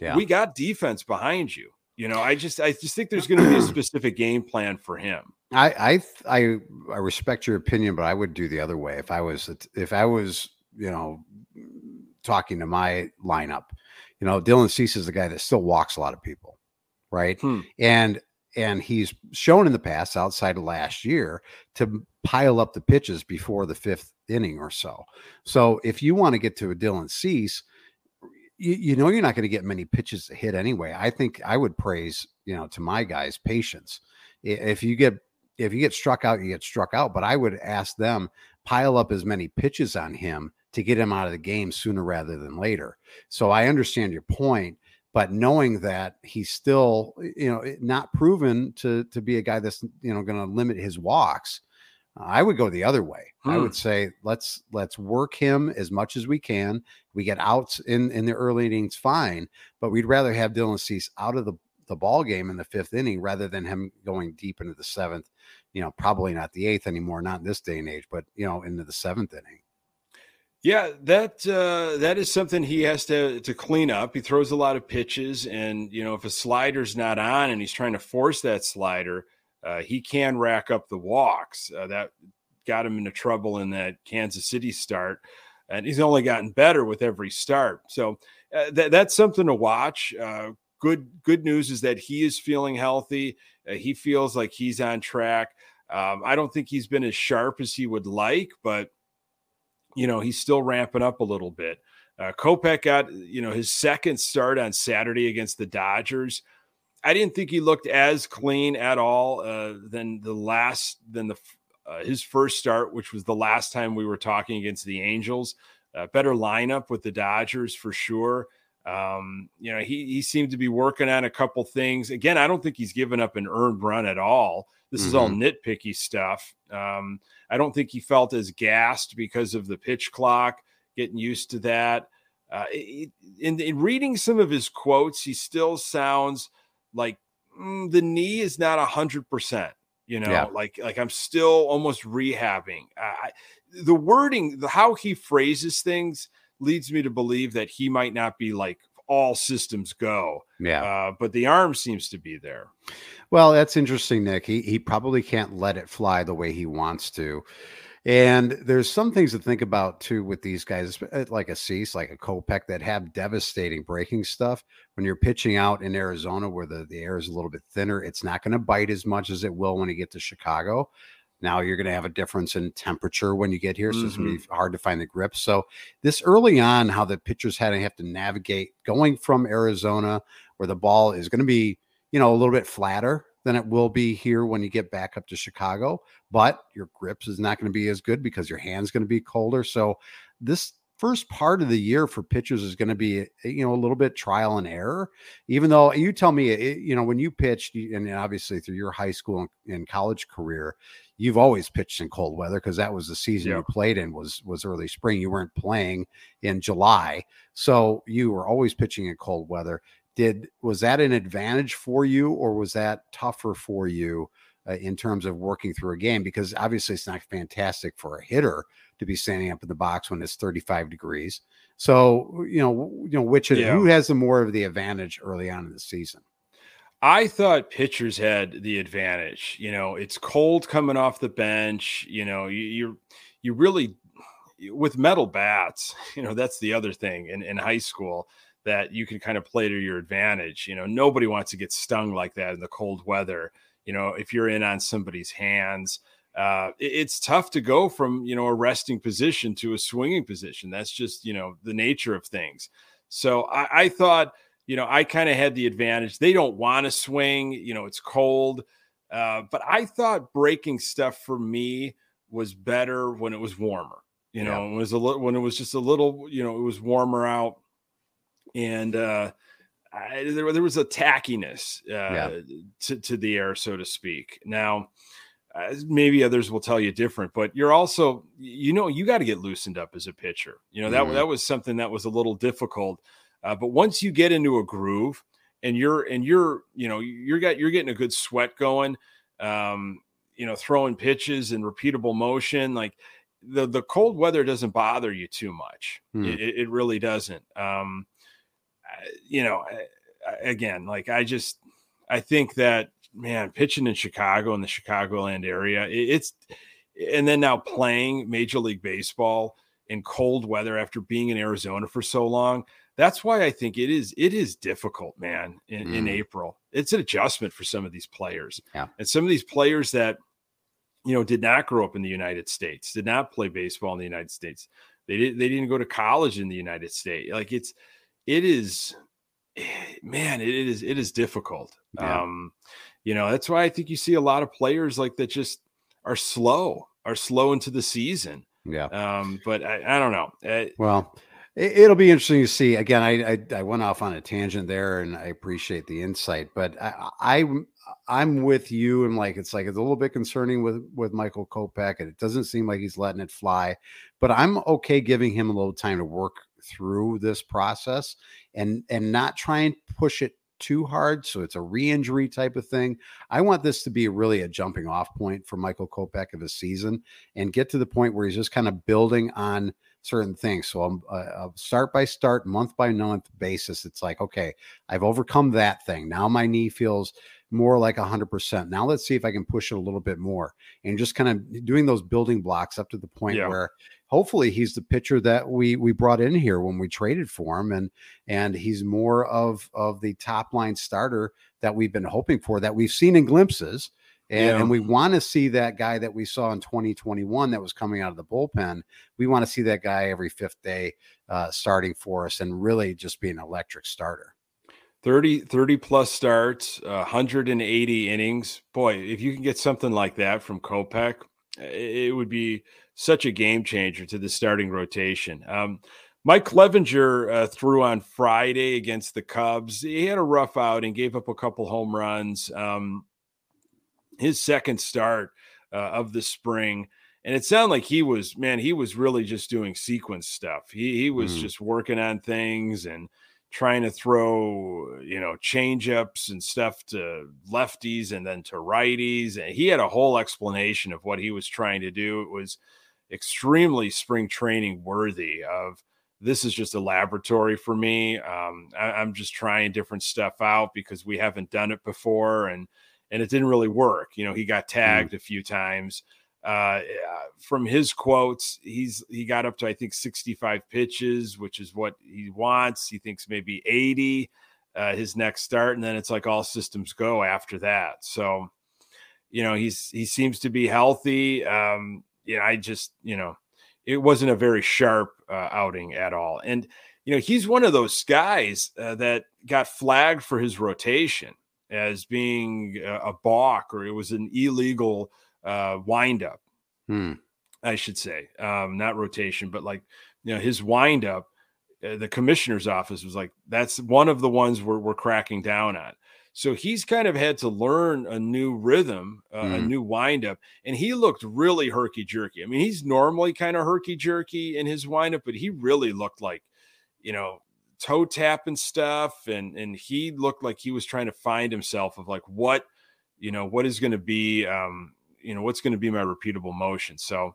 Yeah. We got defense behind you. You know, I just, I just think there's going to be a specific game plan for him. I, I, I, I respect your opinion, but I would do the other way if I was, if I was, you know, talking to my lineup. You know, Dylan Cease is the guy that still walks a lot of people, right? Hmm. And and he's shown in the past, outside of last year, to pile up the pitches before the fifth inning or so. So if you want to get to a Dylan Cease, you, you know you're not going to get many pitches to hit anyway. I think I would praise, you know, to my guys patience. If you get if you get struck out, you get struck out. But I would ask them pile up as many pitches on him to get him out of the game sooner rather than later. So I understand your point, but knowing that he's still, you know, not proven to to be a guy that's you know going to limit his walks, I would go the other way. Hmm. I would say let's let's work him as much as we can. We get outs in in the early innings, fine, but we'd rather have Dylan Cease out of the the ball game in the fifth inning rather than him going deep into the seventh. You know, probably not the eighth anymore, not in this day and age, but you know, into the seventh inning. Yeah, that uh, that is something he has to to clean up. He throws a lot of pitches, and you know if a slider's not on and he's trying to force that slider, uh, he can rack up the walks. Uh, that got him into trouble in that Kansas City start, and he's only gotten better with every start. So uh, that that's something to watch. Uh, good good news is that he is feeling healthy. Uh, he feels like he's on track. Um, I don't think he's been as sharp as he would like, but you know, he's still ramping up a little bit. Uh, Kopech got, you know, his second start on Saturday against the Dodgers. I didn't think he looked as clean at all uh, than the last, than the uh, his first start, which was the last time we were talking against the Angels. Uh, better lineup with the Dodgers for sure. Um, you know, he he seemed to be working on a couple things. Again, I don't think he's given up an earned run at all. This mm-hmm. is all mm-hmm. nitpicky stuff. Um, I don't think he felt as gassed because of the pitch clock, getting used to that. Uh, in, in, reading some of his quotes, he still sounds like mm, the knee is not a hundred percent. You know, yeah. like like I'm still almost rehabbing. I, the wording, the how he phrases things, leads me to believe that he might not be like all systems go. Yeah. Uh, but the arm seems to be there. Well, that's interesting, Nick. He he probably can't let it fly the way he wants to. And there's some things to think about too with these guys, uh, like a Cease, like a Kopech, that have devastating breaking stuff. When you're pitching out in Arizona, where the, the air is a little bit thinner, it's not going to bite as much as it will when you get to Chicago. Now you're going to have a difference in temperature when you get here, so it's going to Mm-hmm. be hard to find the grip. So this early on, how the pitchers had to have to navigate going from Arizona, where the ball is going to be, you know, a little bit flatter than it will be here when you get back up to Chicago, but your grips is not going to be as good because your hand's going to be colder. So this first part of the year for pitchers is going to be you know a little bit trial and error even though you tell me it, you know when you pitched and obviously through your high school and college career you've always pitched in cold weather because that was the season Yeah. you played in was was early spring you weren't playing in july so you were always pitching in cold weather did was that an advantage for you or was that tougher for you uh, in terms of working through a game because obviously it's not fantastic for a hitter to be standing up in the box when it's 35 degrees. So, you know, you know which Yeah. who has the more of the advantage early on in the season? I thought pitchers had the advantage. You know, it's cold coming off the bench. You know, you, you're you really with metal bats. You know, that's the other thing in, in high school that you can kind of play to your advantage. You know, nobody wants to get stung like that in the cold weather. You know, if you're in on somebody's hands, uh, it- it's tough to go from you know a resting position to a swinging position. That's just you know the nature of things. So I, I thought you know, I kind of had the advantage. They don't want to swing, you know, it's cold. Uh, but I thought breaking stuff for me was better when it was warmer. You know, Yeah. it was a little when it was just a little, you know, it was warmer out, and uh, I, there, there was a tackiness uh, to, to the air, so to speak. Now, uh, maybe others will tell you different, but you're also, you know, you got to get loosened up as a pitcher. You know, that Mhm. that was something that was a little difficult. Uh, but once you get into a groove and you're and you're, you know, you're got you're getting a good sweat going, um, you know, throwing pitches and repeatable motion, like the the cold weather doesn't bother you too much. Hmm. It, it really doesn't. Um, you know, again, like I just I think that man, pitching in Chicago in the Chicagoland area, it, it's and then now playing Major League Baseball in cold weather after being in Arizona for so long. That's why I think it is it is difficult, man, in, in Mm. April. It's an adjustment for some of these players. Yeah. And some of these players that you know did not grow up in the United States, did not play baseball in the United States. They didn't they didn't go to college in the United States. Like it's it is eh, man, it is it is difficult. Yeah. Um, you know, that's why I think you see a lot of players like that just are slow, are slow into the season. Yeah. Um, but I, I don't know. Uh, Well, it, it'll be interesting to see. Again, I, I I went off on a tangent there, and I appreciate the insight. But I, I I'm with you, and like it's like it's a little bit concerning with with Michael Kopech, and it doesn't seem like he's letting it fly. But I'm okay giving him a little time to work through this process, and and not try and push it too hard. So it's a re-injury type of thing. I want this to be really a jumping off point for Michael Kopech of a season, and get to the point where he's just kind of building on certain things. So I'm uh, start by start, month by month basis. It's like, okay, I've overcome that thing. Now my knee feels more like 100%. Now let's see if I can push it a little bit more and just kind of doing those building blocks up to the point Yeah. where hopefully he's the pitcher that we we brought in here when we traded for him and and he's more of of the top line starter that we've been hoping for that we've seen in glimpses and, Yeah. and we want to see that guy that we saw in 2021 that was coming out of the bullpen we want to see that guy every fifth day uh, starting for us and really just be an electric starter 30, 30 plus starts, uh, 180 innings. Boy, if you can get something like that from Kopech, it, it would be such a game changer to the starting rotation. Um, Mike Clevinger uh, threw on Friday against the Cubs. He had a rough out and gave up a couple home runs. Um, his second start uh, of the spring. And it sounded like he was, man, he was really just doing sequence stuff. He, he was Mm. just working on things and trying to throw, you know, change ups and stuff to lefties and then to righties. And he had a whole explanation of what he was trying to do. It was extremely spring training worthy of this is just a laboratory for me. Um, I, I'm just trying different stuff out because we haven't done it before and and it didn't really work. You know, he got tagged a few times. Uh, from his quotes, he's he got up to I think 65 pitches, which is what he wants. He thinks maybe 80 uh, his next start, and then it's like all systems go after that. So, you know, he's he seems to be healthy. Um, yeah, I just you know, it wasn't a very sharp uh, outing at all, and you know, he's one of those guys uh, that got flagged for his rotation as being a, a balk or it was an illegal uh, windup. Hmm. I should say, um, not rotation, but like you know, his windup. Uh, the commissioner's office was like, that's one of the ones we're, we're cracking down on. So he's kind of had to learn a new rhythm, uh, mm. a new windup, and he looked really herky jerky. I mean, he's normally kind of herky jerky in his windup, but he really looked like, you know, toe tapping stuff, and and he looked like he was trying to find himself of like what, you know, what is going to be, um, you know, what's going to be my repeatable motion. So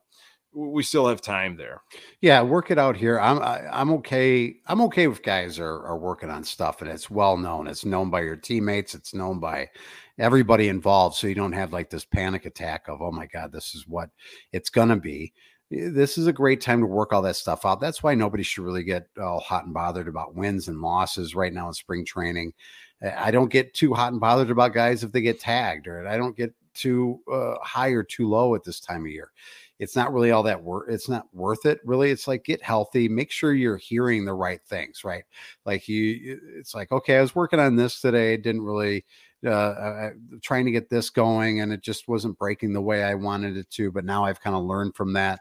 we still have time there. Yeah, work it out here. I'm I, am i am okay. I'm okay with guys are are working on stuff, and it's well known. It's known by your teammates. It's known by everybody involved. So you don't have like this panic attack of oh my god, this is what it's gonna be. This is a great time to work all that stuff out. That's why nobody should really get all hot and bothered about wins and losses right now in spring training. I don't get too hot and bothered about guys if they get tagged, or I don't get too uh, high or too low at this time of year it's not really all that worth it's not worth it really it's like get healthy make sure you're hearing the right things right like you it's like okay i was working on this today didn't really uh, uh, trying to get this going and it just wasn't breaking the way i wanted it to but now i've kind of learned from that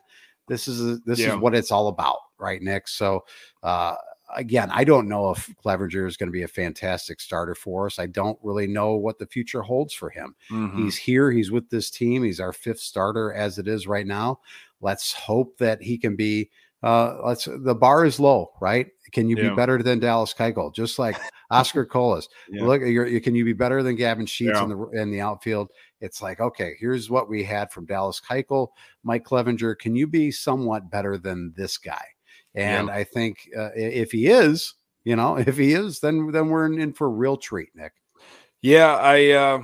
this is this yeah. is what it's all about right nick so uh again, I don't know if Clevinger is going to be a fantastic starter for us. I don't really know what the future holds for him. Mm-hmm. He's here, he's with this team, he's our fifth starter as it is right now. Let's hope that he can be. Uh, let's the bar is low, right? Can you yeah. be better than Dallas Keuchel? Just like Oscar Colas. Yeah. Look, you're, can you be better than Gavin Sheets yeah. in the in the outfield? It's like, okay, here's what we had from Dallas Keuchel, Mike Clevinger. Can you be somewhat better than this guy? And yeah. I think uh, if he is, you know, if he is, then then we're in, in for a real treat, Nick. Yeah, I. Uh,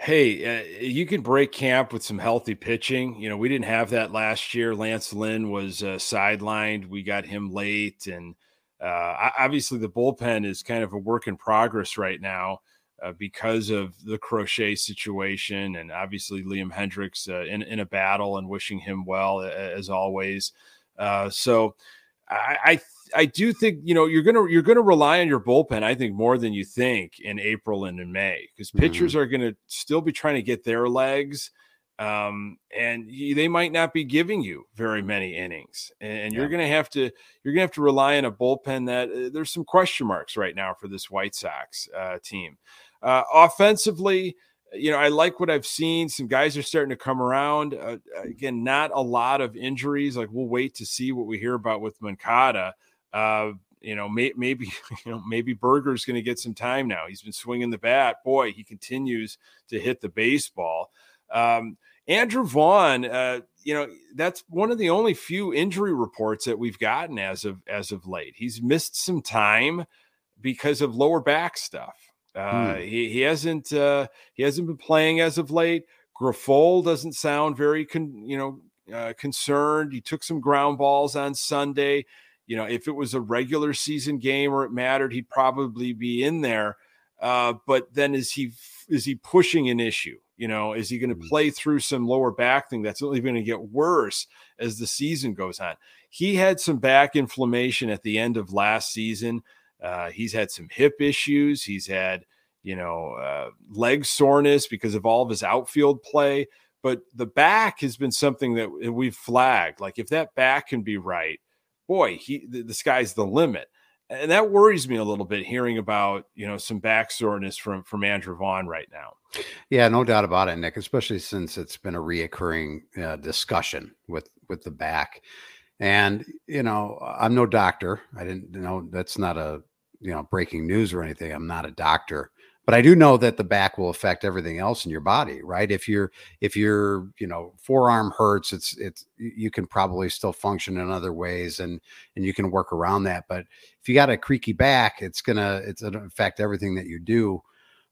hey, uh, you can break camp with some healthy pitching. You know, we didn't have that last year. Lance Lynn was uh, sidelined. We got him late, and uh, obviously the bullpen is kind of a work in progress right now. Uh, because of the Crochet situation, and obviously Liam Hendriks uh, in, in a battle, and wishing him well as always. Uh, so I, I I do think you know you're gonna you're gonna rely on your bullpen. I think more than you think in April and in May because pitchers mm-hmm. are gonna still be trying to get their legs, um, and they might not be giving you very many innings. And you're gonna have to you're gonna have to rely on a bullpen that uh, there's some question marks right now for this White Sox uh, team. Uh, offensively, you know, I like what I've seen. Some guys are starting to come around. Uh, again, not a lot of injuries. Like we'll wait to see what we hear about with Moncada. Uh, you know, may, maybe you know maybe Burger's going to get some time now. He's been swinging the bat. Boy, he continues to hit the baseball. Um, Andrew Vaughn, uh, you know, that's one of the only few injury reports that we've gotten as of as of late. He's missed some time because of lower back stuff. Uh, hmm. he, he hasn't uh, he hasn't been playing as of late. Grifol doesn't sound very con, you know uh, concerned. He took some ground balls on Sunday. You know, if it was a regular season game or it mattered, he'd probably be in there. Uh, but then is he is he pushing an issue? You know, is he going to hmm. play through some lower back thing that's only going to get worse as the season goes on? He had some back inflammation at the end of last season. Uh, he's had some hip issues. He's had, you know, uh, leg soreness because of all of his outfield play. But the back has been something that we've flagged. Like if that back can be right, boy, he the, the sky's the limit. And that worries me a little bit hearing about, you know, some back soreness from from Andrew Vaughn right now. Yeah, no doubt about it, Nick. Especially since it's been a reoccurring uh, discussion with with the back. And you know, I'm no doctor. I didn't you know that's not a you know breaking news or anything. I'm not a doctor, but I do know that the back will affect everything else in your body, right? If you're if your you know forearm hurts, it's it's you can probably still function in other ways and and you can work around that. But if you got a creaky back, it's gonna it's gonna affect everything that you do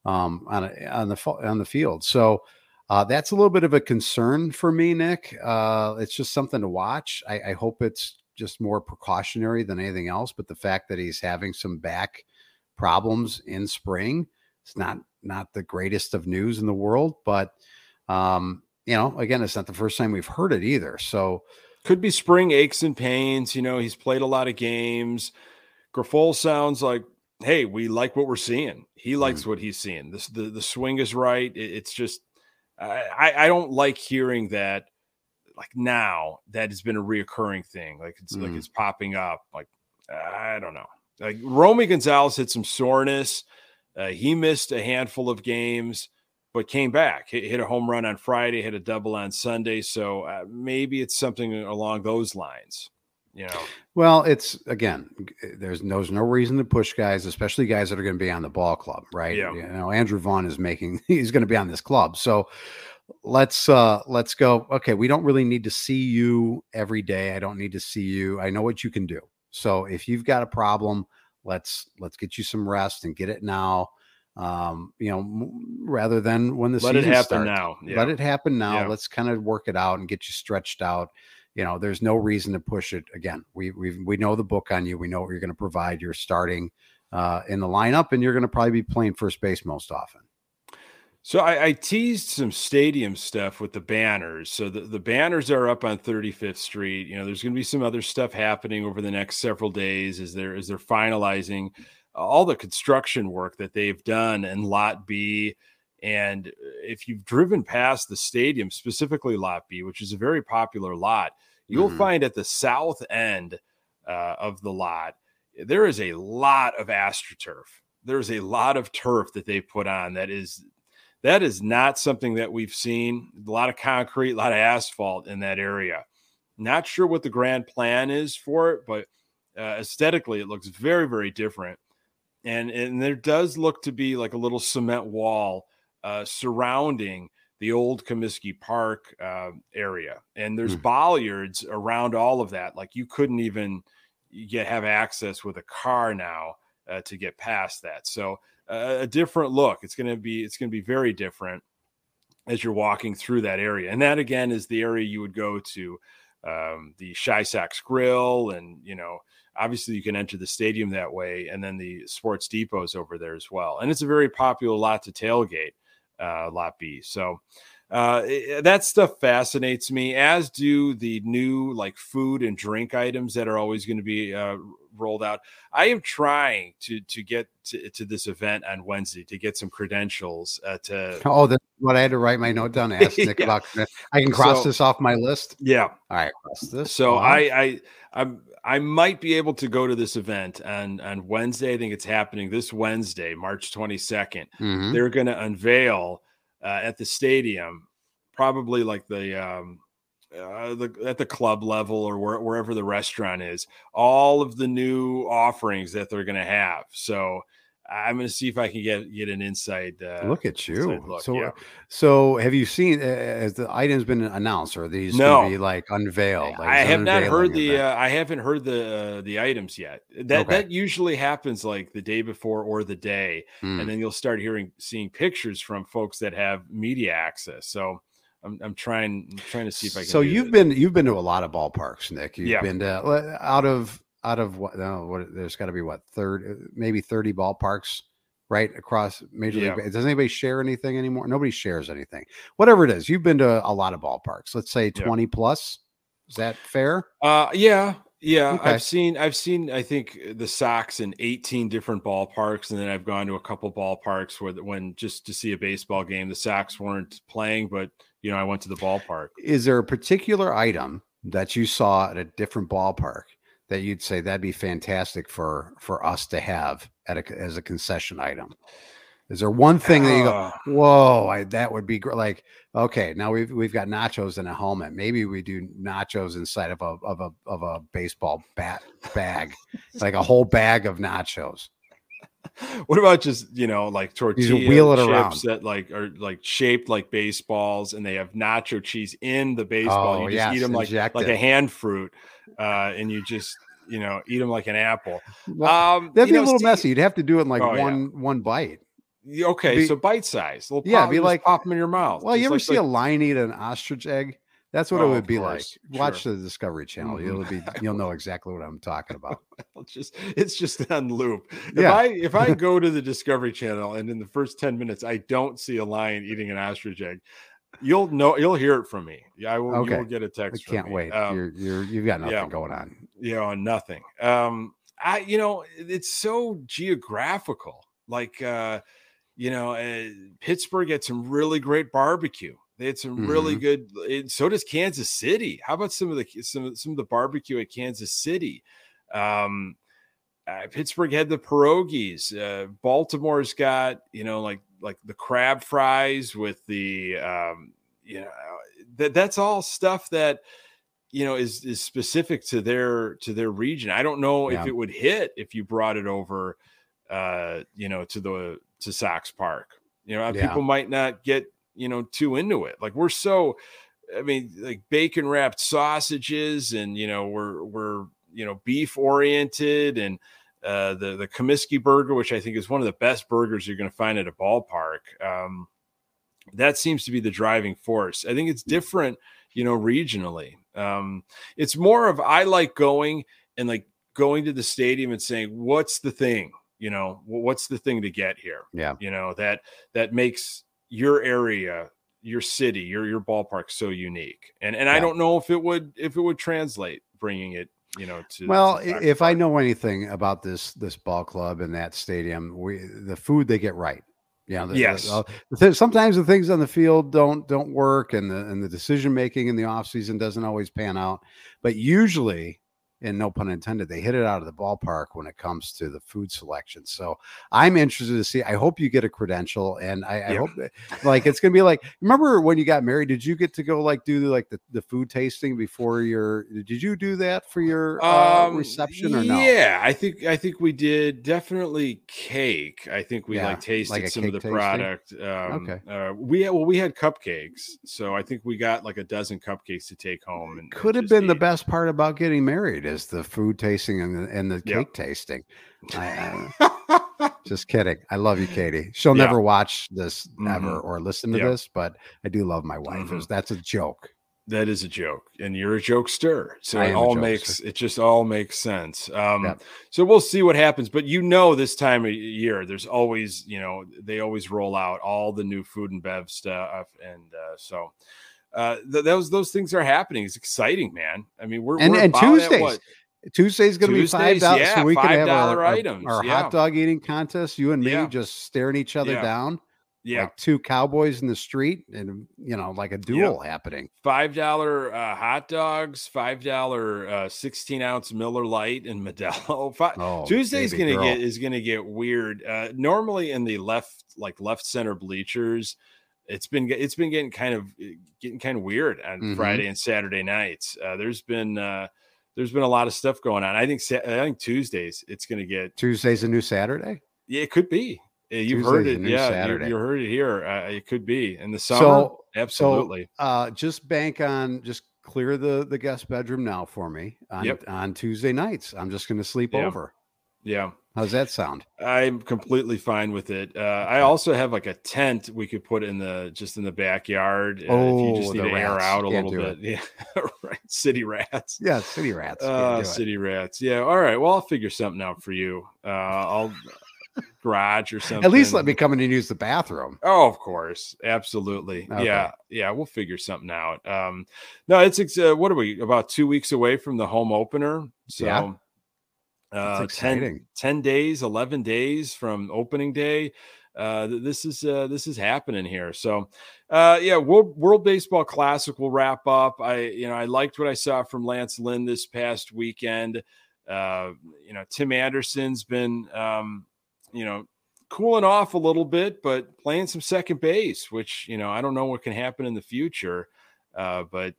um, on a, on the on the field. So. Uh, that's a little bit of a concern for me, Nick. Uh, it's just something to watch. I, I hope it's just more precautionary than anything else. But the fact that he's having some back problems in spring, it's not not the greatest of news in the world, but um, you know, again, it's not the first time we've heard it either. So could be spring aches and pains. You know, he's played a lot of games. Grifol sounds like, hey, we like what we're seeing. He likes mm. what he's seeing. This the the swing is right. It, it's just I I don't like hearing that like now that has been a reoccurring thing. Like it's mm. like it's popping up. Like I don't know. Like Romy Gonzalez had some soreness. Uh, he missed a handful of games but came back. Hit, hit, a home run on Friday, hit a double on Sunday. So uh, maybe it's something along those lines. You know. Well, it's again, there's no, there's no reason to push guys, especially guys that are going to be on the ball club, right? Yeah. You know, Andrew Vaughn is making he's going to be on this club, so let's uh let's go. Okay, we don't really need to see you every day. I don't need to see you. I know what you can do. So if you've got a problem, let's let's get you some rest and get it now um, you know, rather than when the let season it happen starts. now. Yeah. Let it happen now. Yeah. Let's kind of work it out and get you stretched out. You know, there's no reason to push it again. We we we know the book on you. We know what you're going to provide. You're starting uh, in the lineup, and you're going to probably be playing first base most often. So I, I, teased some stadium stuff with the banners. So the, the banners are up on 35th Street. You know, there's going to be some other stuff happening over the next several days as they're as they're finalizing all the construction work that they've done in Lot B. And if you've driven past the stadium, specifically Lot B, which is a very popular lot, you'll mm-hmm. find at the south end uh, of the lot, there is a lot of astroturf. There's a lot of turf that they put on that is that is not something that we've seen. A lot of concrete, a lot of asphalt in that area. Not sure what the grand plan is for it, but uh, aesthetically, it looks very, very different and and there does look to be like a little cement wall uh, surrounding the old Comiskey Park uh, area, and there's mm. bollards around all of that. Like you couldn't even get have access with a car now uh, to get past that. So a different look. It's going to be it's going to be very different as you're walking through that area, and that again is the area you would go to um, the ChiSox Grill, and you know obviously you can enter the stadium that way and then the sports depots over there as well. And it's a very popular lot to tailgate uh, lot b. So uh, that stuff fascinates me as do the new like food and drink items that are always going to be uh, rolled out i am trying to to get to, to, this event on wednesday to get some credentials uh, to oh that's what i had to write my note down ask nick yeah. about i can cross so, this off my list yeah all right cross this so i i i'm I might be able to go to this event on on Wednesday. I think it's happening this Wednesday, March 22nd. Mm-hmm. They're going to unveil uh, at the stadium, probably like the um, uh, the at the club level or where, wherever the restaurant is, all of the new offerings that they're going to have. So I'm going to see if I can get get an inside. Uh, look at you. Look, so, yeah. so have you seen? Uh, has the items been announced, or these no. be like unveiled? Like I have not heard the. Uh, I haven't heard the uh, the items yet. That okay. that usually happens like the day before or the day, mm. and then you'll start hearing seeing pictures from folks that have media access. So. I'm, I'm trying I'm trying to see if I can. So you've this. been you've been to a lot of ballparks, Nick. You've yeah. been to out of out of what? No, what? There's got to be what third, maybe thirty ballparks right across major yeah. league. Does anybody share anything anymore? Nobody shares anything. Whatever it is, you've been to a lot of ballparks. Let's say twenty yeah. plus. Is that fair? Uh, yeah, yeah. Okay. I've seen, I've seen, I think the Sox in eighteen different ballparks, and then I've gone to a couple ballparks where when just to see a baseball game, the Sox weren't playing, but you know, I went to the ballpark. Is there a particular item that you saw at a different ballpark that you'd say that'd be fantastic for for us to have at a, as a concession item? Is there one thing that you go, ah. whoa, I, that would be great? Like, okay, now we've we've got nachos in a helmet. Maybe we do nachos inside of a of a of a baseball bat bag, like a whole bag of nachos. What about just you know like tortilla wheel it chips around. that like are like shaped like baseballs and they have nacho cheese in the baseball. Oh, you just yes, eat them like injected. like a hand fruit, uh, and you just you know eat them like an apple. Well, um, that'd be know, a little Steve, messy. You'd have to do it in like oh, one yeah. one bite. Okay, be, so bite size. yeah, be like pop them in your mouth. Well, you ever like, see like, a lion eat an ostrich egg? That's what it Oh, would be like. Watch the Discovery Channel. Mhm. You'll be you'll know exactly what I'm talking about. It's just it's just on loop. If Yeah. I if I go to the Discovery Channel and in the first 10 minutes I don't see a lion eating an ostrich egg, you'll know you'll hear it from me. Yeah, I will Okay. you'll get a text. from can't me. wait. Um, you're you're you've got nothing yeah. going on. you know, nothing. Um, I, you know, it's so geographical. Like, uh, you know, uh, Pittsburgh had some really great barbecue. They had some really Mhm. good. So does Kansas City. How about some of the some some of the barbecue at Kansas City? Um, uh, Pittsburgh had the pierogies. Uh, Baltimore's got you know like like the crab fries with the um, you know that that's all stuff that you know is is specific to their to their region. I don't know Yeah. if it would hit if you brought it over uh you know to the to Sox Park. You know, Yeah. people might not get you know too into it. Like we're so I mean like bacon wrapped sausages and you know we're we're you know beef oriented and uh the the Comiskey burger which I think is one of the best burgers you're going to find at a ballpark. Um that seems to be the driving force. I think it's different, you know, regionally. Um, it's more of I like going and like going to the stadium and saying, "What's the thing?" You know, what's the thing to get here? Yeah. You know that that makes your area, your city, your your ballpark so unique. And and I don't know if it would if it would translate bringing it, you know, to Well, to if I know anything about this this ball club and that stadium, we the food they get right. Yeah, the, the- Yes. the thi- sometimes the things on the field don't don't work, and the and the decision making in the offseason doesn't always pan out. But usually, and no pun intended, they hit it out of the ballpark when it comes to the food selection. So I'm interested to see. I hope you get a credential, and I, I hope that, like it's gonna be like. Remember when you got married? Did you get to go like do like the, the food tasting before your? Did you do that for your uh, Um, reception or no? Yeah, I think I think we did definitely cake. I think we Yeah, like tasted like some of the tasting? product. Um, Okay. Uh, we well we had cupcakes, so I think we got like a dozen cupcakes to take home. And and Could have been the best part about getting married is the food tasting and the, and the Yeah. cake tasting. I, I- just kidding. I love you, Katie. She'll Yeah. never watch this ever Mhm. or listen to Yeah. this, but I do love my wife. Was- that's a joke. that is a joke, and you're a jokester, so it all makes it just all makes sense. Um, Yep. So we'll see what happens, but you know, this time of year, there's always you know they always roll out all the new food and bev stuff, and uh, so. Uh, th- those those things are happening. It's exciting, man. I mean, we're And- we're and Tuesdays. Tuesday's going to be five dollars, yeah, so we can have our, $5 our, items, our yeah. hot dog eating contest. You and me Yeah. just staring each other down Yeah, like two cowboys in the street, and you know, like a duel happening. five dollar uh, hot dogs, five dollar uh, sixteen ounce Miller Lite and Modelo. Fi- Oh, Tuesday's gonna get is gonna get weird. Uh, normally in the left like left center bleachers, it's been it's been getting kind of uh, getting kind of weird on Mhm. Friday and Saturday nights. Uh, there's been uh, there's been a lot of stuff going on. I think I think Tuesdays it's gonna get Tuesday's a new Saturday. yeah it could be. You've heard it, yeah. You, Saturday. you heard it here. Uh, it could be in the summer. So, Absolutely. uh, just bank on just clear the the guest bedroom now for me on Yep. on Tuesday nights. I'm just going to sleep Yeah. over. Yeah. How's that sound? I'm completely fine with it. Uh, I also have like a tent we could put in the just in the backyard uh, if you Oh, just need the to air rats. out a Can't little bit. Yeah, right. City rats. Yeah, city rats. Uh, it. city rats. Yeah. All right. Well, I'll figure something out for you. Uh, I'll garage or something. At least let me come in and use the bathroom. Oh, of course, absolutely. Okay. Yeah, yeah, we'll figure something out. Um, no, it's ex- uh, what are we about two weeks away from the home opener? So, Yeah. Uh, That's 10, exciting. 10 days, eleven days from opening day. Uh, this is uh, this is happening here. So, uh, yeah, World World Baseball Classic will wrap up. I you know I liked what I saw from Lance Lynn this past weekend. Uh, you know, Tim Anderson's been um, you know cooling off a little bit, but playing some second base, which you know I don't know what can happen in the future, uh, but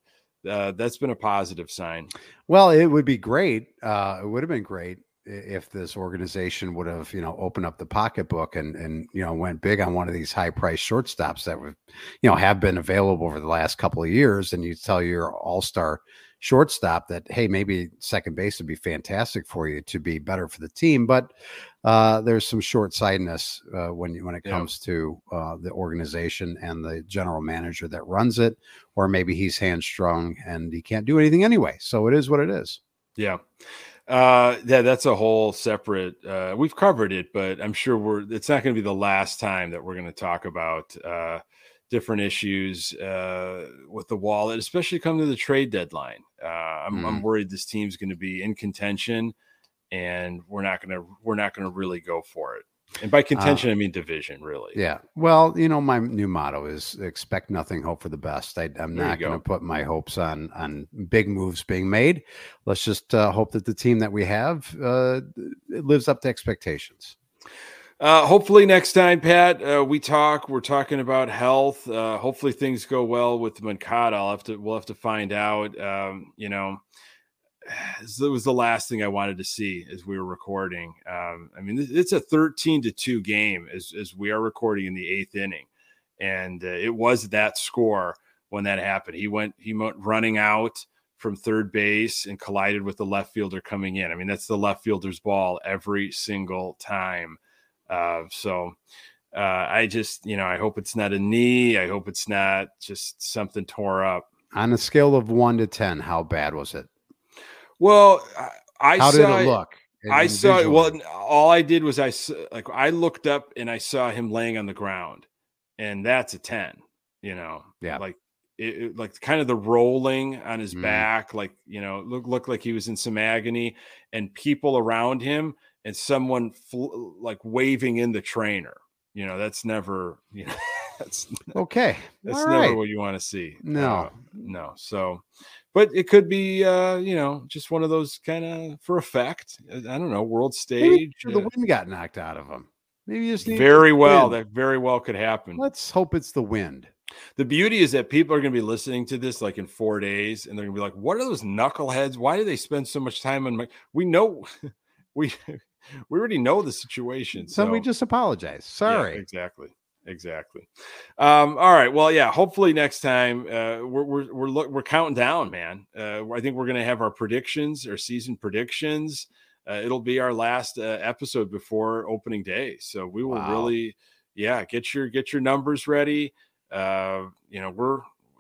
uh, that's been a positive sign. Well, it would be great. Uh, it would have been great if this organization would have, you know, opened up the pocketbook and and you know went big on one of these high price shortstops that would, you know, have been available over the last couple of years, and you tell your all star shortstop that hey maybe second base would be fantastic for you to be better for the team but uh, there's some short-sightedness uh, when when it comes yeah. to uh, the organization and the general manager that runs it or maybe he's hamstrung and he can't do anything anyway so it is what it is yeah uh yeah that's a whole separate uh we've covered it but i'm sure we're it's not going to be the last time that we're going to talk about uh different issues uh, with the wallet, especially coming to the trade deadline. Uh, I'm, mm-hmm. I'm, worried this team's going to be in contention, and we're not going to we're not going to really go for it. And by contention, uh, I mean division, really. Yeah. Well, you know, my new motto is expect nothing, hope for the best. I, am not going to put my hopes on on big moves being made. Let's just uh, hope that the team that we have uh, lives up to expectations. Uh, hopefully next time, Pat, uh, we talk. We're talking about health. Uh, hopefully things go well with Moncada. I'll have to. We'll have to find out. Um, you know, it was the last thing I wanted to see as we were recording. Um, I mean, it's a thirteen to two game as as we are recording in the eighth inning, and uh, it was that score when that happened. He went. He went running out from third base and collided with the left fielder coming in. I mean, that's the left fielder's ball every single time. Uh, so uh, I just, you know, I hope it's not a knee. I hope it's not just something tore up. On a scale of one to 10, how bad was it? Well, I how saw, did it look? I saw visually? well. All I did was I like I looked up and I saw him laying on the ground, and that's a ten. You know, yeah, like it, it, like kind of the rolling on his mm. back, like you know, look looked like he was in some agony, and people around him and someone fl- like waving in the trainer. You know, that's never, you know, that's okay. That's All never right. what you want to see. No, uh, no. So, but it could be, uh, you know, just one of those kind of for effect. Uh, I don't know, world stage. The wind got knocked out of him. Maybe just very well. That very well could happen. Let's hope it's the wind. The beauty is that people are going to be listening to this like in four days, and they're going to be like, "What are those knuckleheads? Why do they spend so much time on my?" We know, we we already know the situation. So, so we just apologize. Sorry. Yeah, exactly. Exactly. Um, all right. Well, yeah. Hopefully next time uh, we're we're we're look, we're counting down, man. Uh, I think we're gonna have our predictions, our season predictions. Uh, it'll be our last uh, episode before opening day, so we will wow. really, yeah, get your get your numbers ready. Uh, you know, we're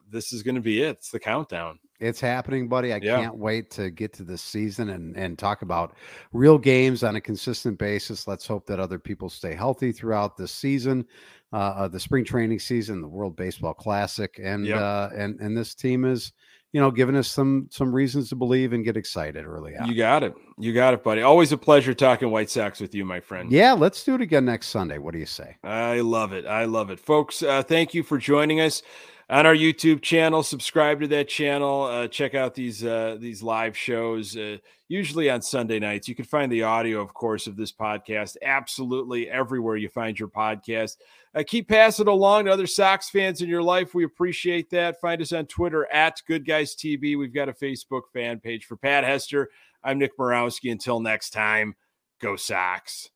this is going to be it. It's the countdown. It's happening, buddy. I yeah. can't wait to get to this season and and talk about real games on a consistent basis. Let's hope that other people stay healthy throughout this season, uh, uh, the spring training season, the World Baseball Classic, and yep. uh, and and this team is, you know, giving us some some reasons to believe and get excited early on. You got it. You got it, buddy. Always a pleasure talking White Sox with you, my friend. Yeah, let's do it again next Sunday. What do you say? I love it. I love it, folks. Uh, thank you for joining us on our YouTube channel. Subscribe to that channel. Uh, check out these uh, these live shows. Uh, usually on Sunday nights. You can find the audio, of course, of this podcast absolutely everywhere you find your podcast. Uh, keep passing along to other Sox fans in your life. We appreciate that. Find us on Twitter at Good Guys TV. We've got a Facebook fan page for Pat Hester. I'm Nick Morawski. Until next time, go Sox.